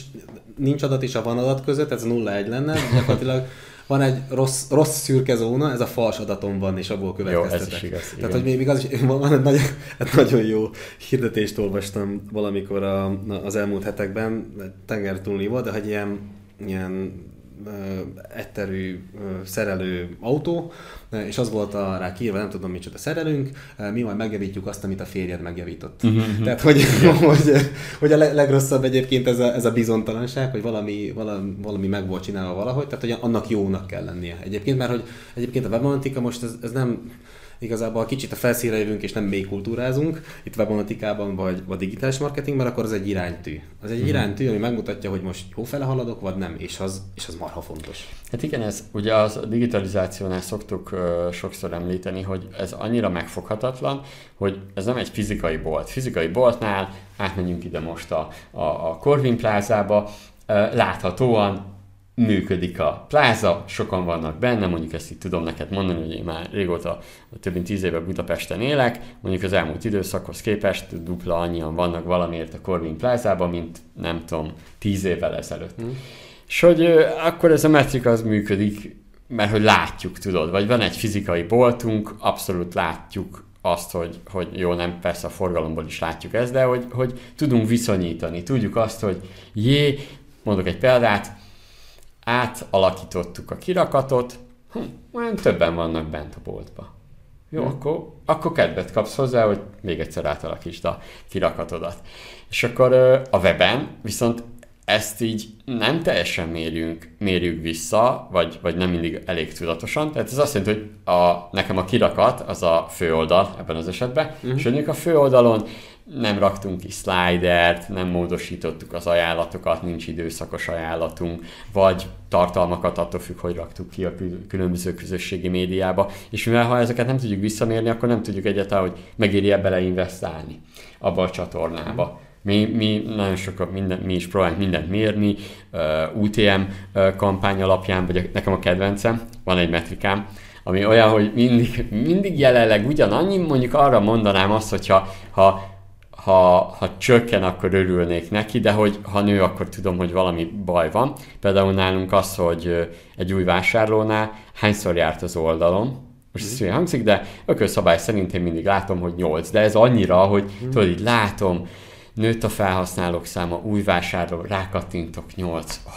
nincs adat és a van adat között, ez nulla egy lenne, gyakorlatilag van egy rossz, rossz szürke zóna, ez a fals adatom van, és abból következtetek. Jó, ez is igaz, Tehát, hogy még az is, van egy nagyon, egy nagyon jó hirdetést olvastam valamikor a, az elmúlt hetekben, tengertúlni volt, de hogy ilyen, ilyen egyterű szerelő autó, és az volt a, rá kiírva, nem tudom micsoda szerelünk, mi majd megjavítjuk azt, amit a férjed megjavított. Uh-huh. Tehát, hogy, hogy, hogy a legrosszabb egyébként ez a, ez a bizonytalanság, hogy valami, valami, valami meg volt csinálva valahogy, tehát hogy annak jónak kell lennie. Egyébként, mert hogy egyébként a webanalytika most ez, ez nem igazából kicsit a felszínre jövünk és nem mély kultúrázunk, itt webanatikában vagy, vagy digitális marketingben, akkor az egy iránytű. Az egy mm. iránytű, ami megmutatja, hogy most jó fele haladok, vagy nem, és az, és az marha fontos. Hát igen, ez ugye az a digitalizációnál szoktuk uh, sokszor említeni, hogy ez annyira megfoghatatlan, hogy ez nem egy fizikai bolt. Fizikai boltnál átmenjünk ide most a, a, a Corvin plázába, láthatóan működik a pláza, sokan vannak benne, mondjuk ezt itt tudom neked mondani, hogy én már régóta, több mint tíz éve Budapesten élek, mondjuk az elmúlt időszakhoz képest dupla annyian vannak valamiért a Corvin plázában, mint nem tudom, tíz évvel ezelőtt. Mm. És hogy akkor ez a metrika az működik, mert hogy látjuk, tudod, vagy van egy fizikai boltunk, abszolút látjuk azt, hogy, hogy jó, nem, persze a forgalomból is látjuk ezt, de hogy, hogy tudunk viszonyítani, tudjuk azt, hogy jé, mondok egy példát, átalakítottuk a kirakatot, hm, olyan többen vannak bent a boltba. Jó, hmm. akkor, akkor kedvet kapsz hozzá, hogy még egyszer átalakítsd a kirakatodat. És akkor a weben viszont ezt így nem teljesen mérjünk, mérjük vissza, vagy, vagy nem mindig elég tudatosan. Tehát ez azt jelenti, hogy a, nekem a kirakat az a főoldal ebben az esetben, uh-huh. és mondjuk a főoldalon nem raktunk ki slidert, nem módosítottuk az ajánlatokat, nincs időszakos ajánlatunk, vagy tartalmakat attól függ, hogy raktuk ki a különböző közösségi médiába, és mivel ha ezeket nem tudjuk visszamérni, akkor nem tudjuk egyáltalán, hogy megéri-e bele investálni abba a csatornába. Mi, mi nagyon sokat minden, mi is próbálunk mindent mérni, uh, UTM uh, kampány alapján, vagy nekem a kedvencem, van egy metrikám, ami olyan, hogy mindig, mindig jelenleg ugyanannyi, mondjuk arra mondanám azt, hogyha ha ha, ha csökken, akkor örülnék neki, de hogy ha nő, akkor tudom, hogy valami baj van. Például nálunk az, hogy egy új vásárlónál hányszor járt az oldalon, most ez mm. hangzik, de ökölszabály szerint én mindig látom, hogy 8, de ez annyira, hogy mm. tudod, így látom, nőtt a felhasználók száma, új vásárló, rákattintok 8, oh,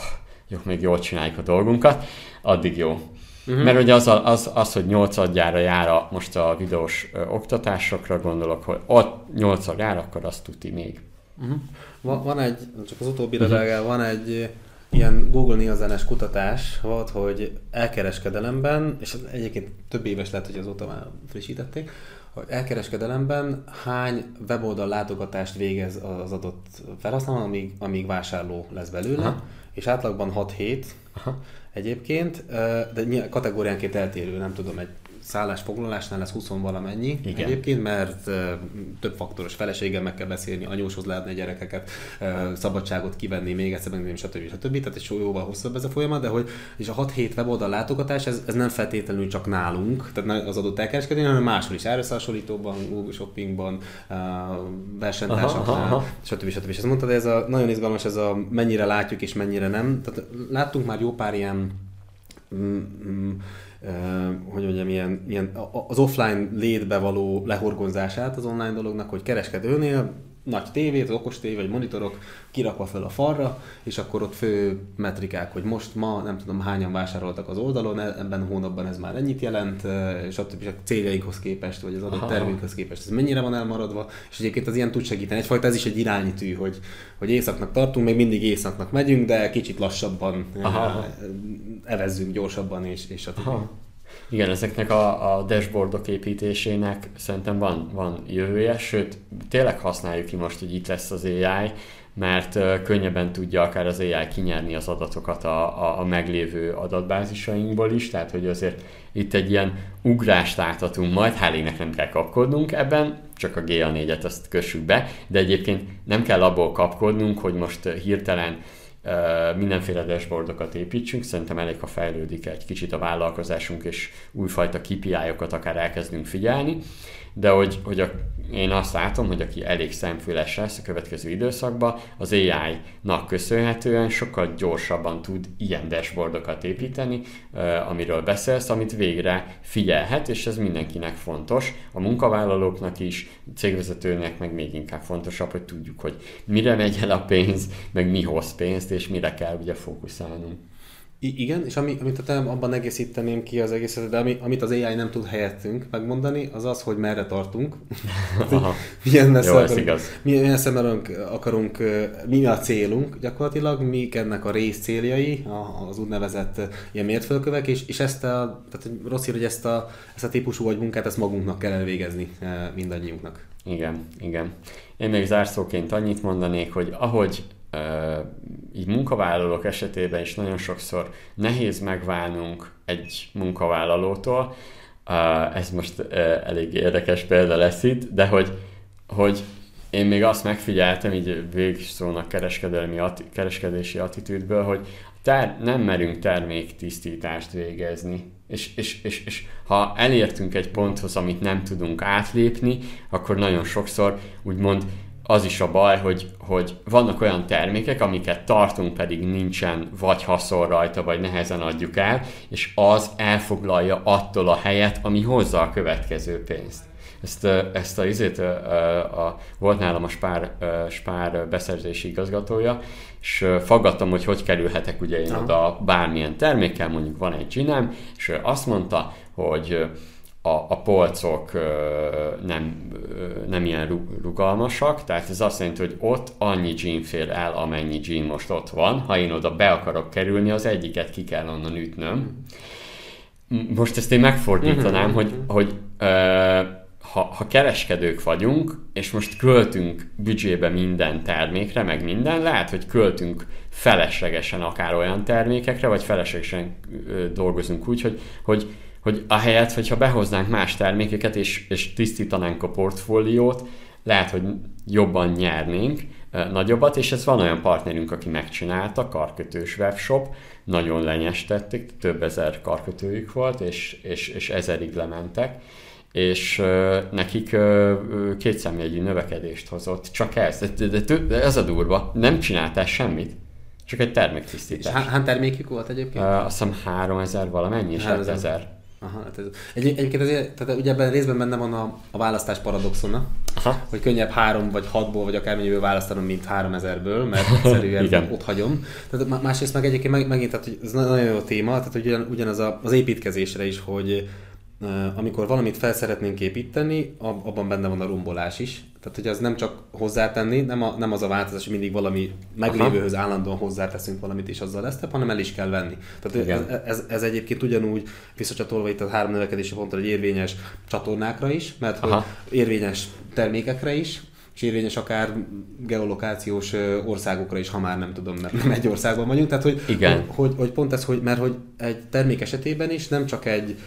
jó, még jól csináljuk a dolgunkat, addig jó. Uh-huh. Mert ugye az, az, az, hogy nyolcadjára jár a, most a videós ö, oktatásokra gondolok, hogy ott nyolcad jár, akkor azt tuti még. Uh-huh. Van, van egy, csak az utóbbi uh-huh. reagál, van egy ilyen Google Nielsenes kutatás volt, hogy elkereskedelemben, és egyébként több éves lehet, hogy azóta már frissítették, hogy elkereskedelemben hány weboldal látogatást végez az adott felhasználó, amíg, amíg vásárló lesz belőle, Aha. és átlagban 6 hét Aha. egyébként, de kategóriánként eltérő, nem tudom, egy szállásfoglalásnál lesz 20 valamennyi Igen. egyébként, mert több faktoros feleséggel meg kell beszélni, anyóshoz látni a gyerekeket, szabadságot kivenni, még egyszer megnézni, stb. stb. Tehát egy jóval hosszabb ez a folyamat, de hogy és a 6-7 weboldal látogatás, ez, ez nem feltétlenül csak nálunk, tehát az adott elkereskedőnél, hanem máshol is, árösszehasonlítóban, Google Shoppingban, versenytársaknál, stb. stb. És ezt mondtad, ez a, nagyon izgalmas ez a mennyire látjuk és mennyire nem. Tehát láttunk már jó pár ilyen mm, mm, hogy mondjam, ilyen, ilyen az offline létbe való lehorgonzását az online dolognak, hogy kereskedőnél nagy tévét, okos tévé vagy monitorok kirakva fel a falra, és akkor ott fő metrikák, hogy most ma nem tudom hányan vásároltak az oldalon, e- ebben a hónapban ez már ennyit jelent, ö, és a céljainkhoz képest, vagy az adott Aha. termékhez képest ez mennyire van elmaradva, és egyébként az ilyen tud segíteni. Egyfajta ez is egy iránytű, hogy, hogy északnak tartunk, még mindig északnak megyünk, de kicsit lassabban Aha. eh, evezzünk gyorsabban, és, és stb. Aha. Igen, ezeknek a, a dashboardok építésének szerintem van, van jövője, sőt, tényleg használjuk ki most, hogy itt lesz az AI, mert könnyebben tudja akár az AI kinyerni az adatokat a, a, a meglévő adatbázisainkból is, tehát hogy azért itt egy ilyen ugrást láthatunk majd, hálénynek nem kell kapkodnunk ebben, csak a GA4-et azt kössük be, de egyébként nem kell abból kapkodnunk, hogy most hirtelen mindenféle dashboardokat építsünk, szerintem elég, ha fejlődik egy kicsit a vállalkozásunk, és újfajta KPI-okat akár elkezdünk figyelni, de hogy, hogy a, én azt látom, hogy aki elég szemfüles lesz a következő időszakban, az AI-nak köszönhetően sokkal gyorsabban tud ilyen dashboardokat építeni, amiről beszélsz, amit végre figyelhet, és ez mindenkinek fontos, a munkavállalóknak is, cégvezetőnek meg még inkább fontosabb, hogy tudjuk, hogy mire megy el a pénz, meg mi hoz pénzt, és mire kell ugye fókuszálnunk. I- igen, és ami, amit te abban egészíteném ki az egészet, de ami, amit az AI nem tud helyettünk megmondani, az az, hogy merre tartunk. Milyen messze Jó, akarunk, igaz. milyen messze akarunk, mi a célunk gyakorlatilag, mik ennek a rész céljai, a- az úgynevezett ilyen mértfölkövek, és, és ezt a, tehát rossz hír, hogy ezt a, ezt a típusú vagy munkát, ezt magunknak kell elvégezni mindannyiunknak. Igen, igen. Én még zárszóként annyit mondanék, hogy ahogy így munkavállalók esetében is nagyon sokszor nehéz megválnunk egy munkavállalótól, ez most elég érdekes példa lesz itt, de hogy, hogy én még azt megfigyeltem, így végszónak kereskedelmi kereskedési attitűdből, hogy ter, nem merünk terméktisztítást végezni. És, és, és, és ha elértünk egy ponthoz, amit nem tudunk átlépni, akkor nagyon sokszor úgymond az is a baj, hogy, hogy vannak olyan termékek, amiket tartunk, pedig nincsen vagy haszon rajta, vagy nehezen adjuk el, és az elfoglalja attól a helyet, ami hozza a következő pénzt. Ezt, ezt a izét, a, volt nálam a Spár, Spár beszerzési igazgatója, és faggattam, hogy hogy kerülhetek ugye én Aha. oda bármilyen termékkel, mondjuk van egy ginem, és azt mondta, hogy a, a polcok nem, nem ilyen ru- rugalmasak, tehát ez azt jelenti, hogy ott annyi jean fér el, amennyi jean most ott van. Ha én oda be akarok kerülni, az egyiket ki kell onnan ütnöm. Most ezt én megfordítanám, hogy, hogy ha, ha kereskedők vagyunk, és most költünk büdzsébe minden termékre, meg minden, lehet, hogy költünk feleslegesen akár olyan termékekre, vagy feleslegesen dolgozunk úgy, hogy, hogy, hogy ahelyett, hogyha behoznánk más termékeket, és, és tisztítanánk a portfóliót, lehet, hogy jobban nyernénk, nagyobbat, és ez van olyan partnerünk, aki megcsinálta, karkötős webshop, nagyon lenyestették, több ezer karkötőjük volt, és, és, és ezerig lementek, és ö, nekik ö, kétszámjegyű növekedést hozott, csak ez, de, de, de, de ez a durva, nem csináltál semmit, csak egy És terméktisztítás. há- hány termékük volt egyébként? Uh, azt hiszem 3000 valamennyi, és 3000. 7000. Aha, hát ez, egy, egyébként azért, tehát ugye ebben részben benne van a, a választás paradoxona, Aha. hogy könnyebb három vagy hatból, vagy akármennyiből választanom, mint három ezerből, mert egyszerűen ott hagyom. Tehát má- másrészt meg egyébként meg, megint, tehát, hogy ez nagyon jó téma, tehát hogy ugyan, ugyanaz a, az építkezésre is, hogy amikor valamit fel szeretnénk építeni, ab, abban benne van a rombolás is. Tehát, hogy az nem csak hozzátenni, nem, a, nem az a változás, hogy mindig valami meglévőhöz állandóan hozzáteszünk valamit, és azzal lesz, hanem el is kell venni. Tehát ez, ez, ez, egyébként ugyanúgy visszacsatolva itt a három növekedési pontra, hogy érvényes csatornákra is, mert hogy Aha. érvényes termékekre is, és érvényes akár geolokációs országokra is, ha már nem tudom, mert nem egy országban vagyunk. Tehát, hogy, Igen. Hogy, hogy, hogy pont ez, hogy, mert hogy egy termék esetében is nem csak egy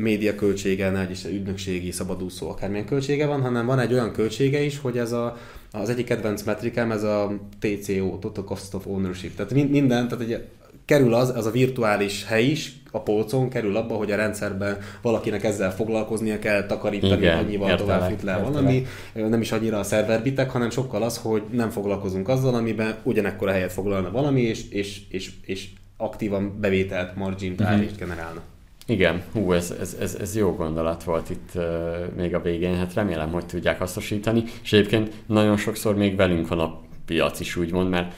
média költsége, ne is ügynökségi, szabadúszó, akármilyen költsége van, hanem van egy olyan költsége is, hogy ez a, az egyik kedvenc metrikám, ez a TCO, Total Cost of Ownership. Tehát minden, tehát egy, kerül az, az a virtuális hely is, a polcon kerül abba, hogy a rendszerben valakinek ezzel foglalkoznia kell, takarítani, Igen, annyival tovább fut le valami, nem is annyira a szerverbitek, hanem sokkal az, hogy nem foglalkozunk azzal, amiben ugyanekkor a helyet foglalna valami, és, és, és, és aktívan bevételt, margin uh-huh. generálna. Igen, hú, ez, ez, ez, ez jó gondolat volt itt uh, még a végén, hát remélem, hogy tudják hasznosítani, és egyébként nagyon sokszor még velünk van a piac is úgymond, mert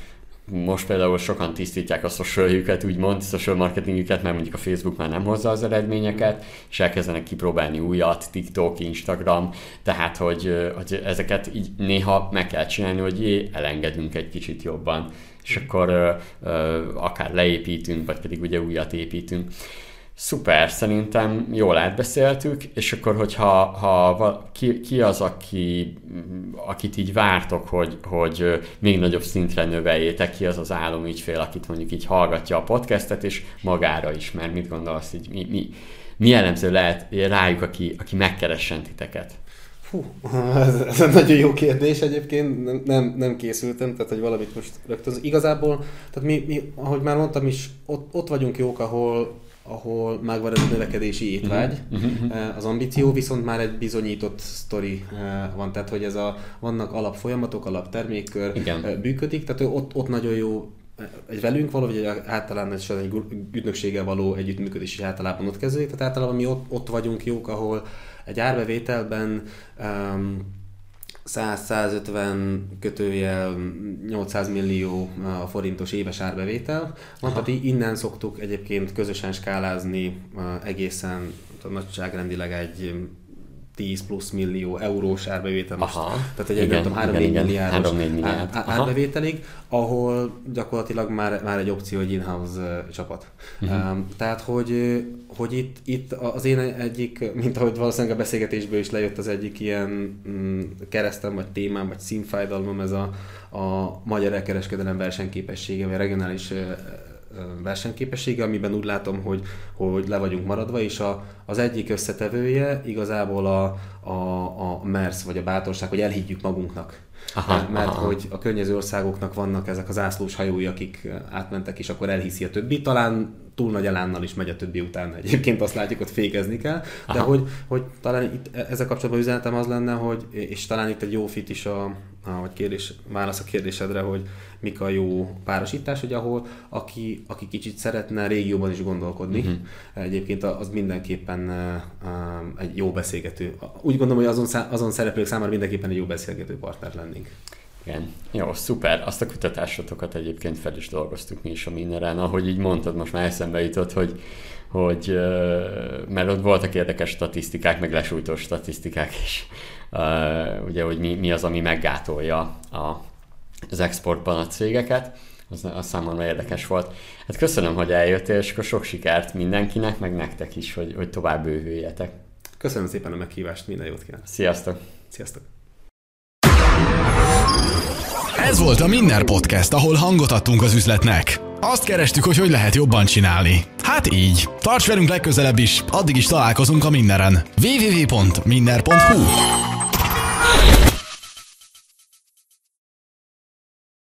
most például sokan tisztítják a socialjüket, úgymond, social marketingüket, mert mondjuk a Facebook már nem hozza az eredményeket, és elkezdenek kipróbálni újat, TikTok, Instagram, tehát hogy, hogy ezeket így néha meg kell csinálni, hogy jé, elengedünk egy kicsit jobban, és akkor ö, ö, akár leépítünk, vagy pedig ugye újat építünk. Szuper, szerintem jól átbeszéltük, és akkor, hogyha ha, ki, ki az, aki, akit így vártok, hogy, hogy még nagyobb szintre növeljétek, ki az az álomügyfél, akit mondjuk így hallgatja a podcastet, és magára is, mert mit gondolsz, így mi, mi, mi jellemző lehet rájuk, aki, aki megkeressen titeket? Fú, ez, ez egy nagyon jó kérdés egyébként, nem, nem, nem készültem, tehát hogy valamit most rögtön. Igazából, tehát mi, mi ahogy már mondtam is, ott, ott vagyunk jók, ahol ahol megvan ez a növekedési étvágy, uh-huh, uh-huh. az ambíció, viszont már egy bizonyított sztori eh, van, tehát hogy ez a, vannak alapfolyamatok, alaptermékkör Igen. Eh, működik, tehát ott, ott nagyon jó egy velünk való, vagy egy általán egy ügynökséggel való együttműködés is általában ott kezdődik, tehát általában mi ott, ott vagyunk jók, ahol egy árbevételben um, 100-150 kötőjel 800 millió forintos éves árbevétel. Van, tehát innen szoktuk egyébként közösen skálázni egészen nagyságrendileg egy 10 plusz millió eurós árbevétel most. Aha, Tehát egy igen, tudom, 3-4 milliárdos 3 milliárd. árbevételig, ahol gyakorlatilag már, már egy opció egy in-house csapat. Uh-huh. Um, tehát, hogy, hogy itt, itt az én egyik, mint ahogy valószínűleg a beszélgetésből is lejött az egyik ilyen mm, keresztem, vagy témám, vagy színfájdalmam, ez a, a magyar elkereskedelem versenyképessége, vagy regionális versenyképessége, amiben úgy látom, hogy, hogy le vagyunk maradva, és a, az egyik összetevője igazából a, a, a MERS, vagy a bátorság, hogy elhiggyük magunknak. Aha, mert aha. hogy a környező országoknak vannak ezek az ászlós hajói, akik átmentek, és akkor elhiszi a többi. Talán túl nagy elánnal is megy a többi után. Egyébként azt látjuk, hogy fékezni kell. De hogy, hogy talán itt e- ezzel kapcsolatban üzenetem az lenne, hogy, és talán itt egy jó fit is a, vagy kérdés, válasz a kérdésedre, hogy mik a jó párosítás, hogy ahol aki, aki kicsit szeretne régióban is gondolkodni, uh-huh. egyébként az mindenképpen egy jó beszélgető. Úgy gondolom, hogy azon, azon szereplők számára mindenképpen egy jó beszélgető partner lennénk. Igen. Jó, szuper. Azt a kutatásotokat egyébként fel is dolgoztuk mi is a Minneren. Ahogy így mondtad, most már eszembe jutott, hogy, hogy mert ott voltak érdekes statisztikák, meg lesújtó statisztikák is. Ugye, hogy mi, mi az, ami meggátolja a, az exportban a cégeket. Az, az számomra érdekes volt. Hát köszönöm, hogy eljöttél, és akkor sok sikert mindenkinek, meg nektek is, hogy, hogy tovább bővüljetek. Köszönöm szépen a meghívást, minden jót kívánok. Sziasztok! Sziasztok! Ez volt a Minner Podcast, ahol hangot adtunk az üzletnek. Azt kerestük, hogy hogy lehet jobban csinálni. Hát így. Tarts velünk legközelebb is, addig is találkozunk a Minneren. www.minner.hu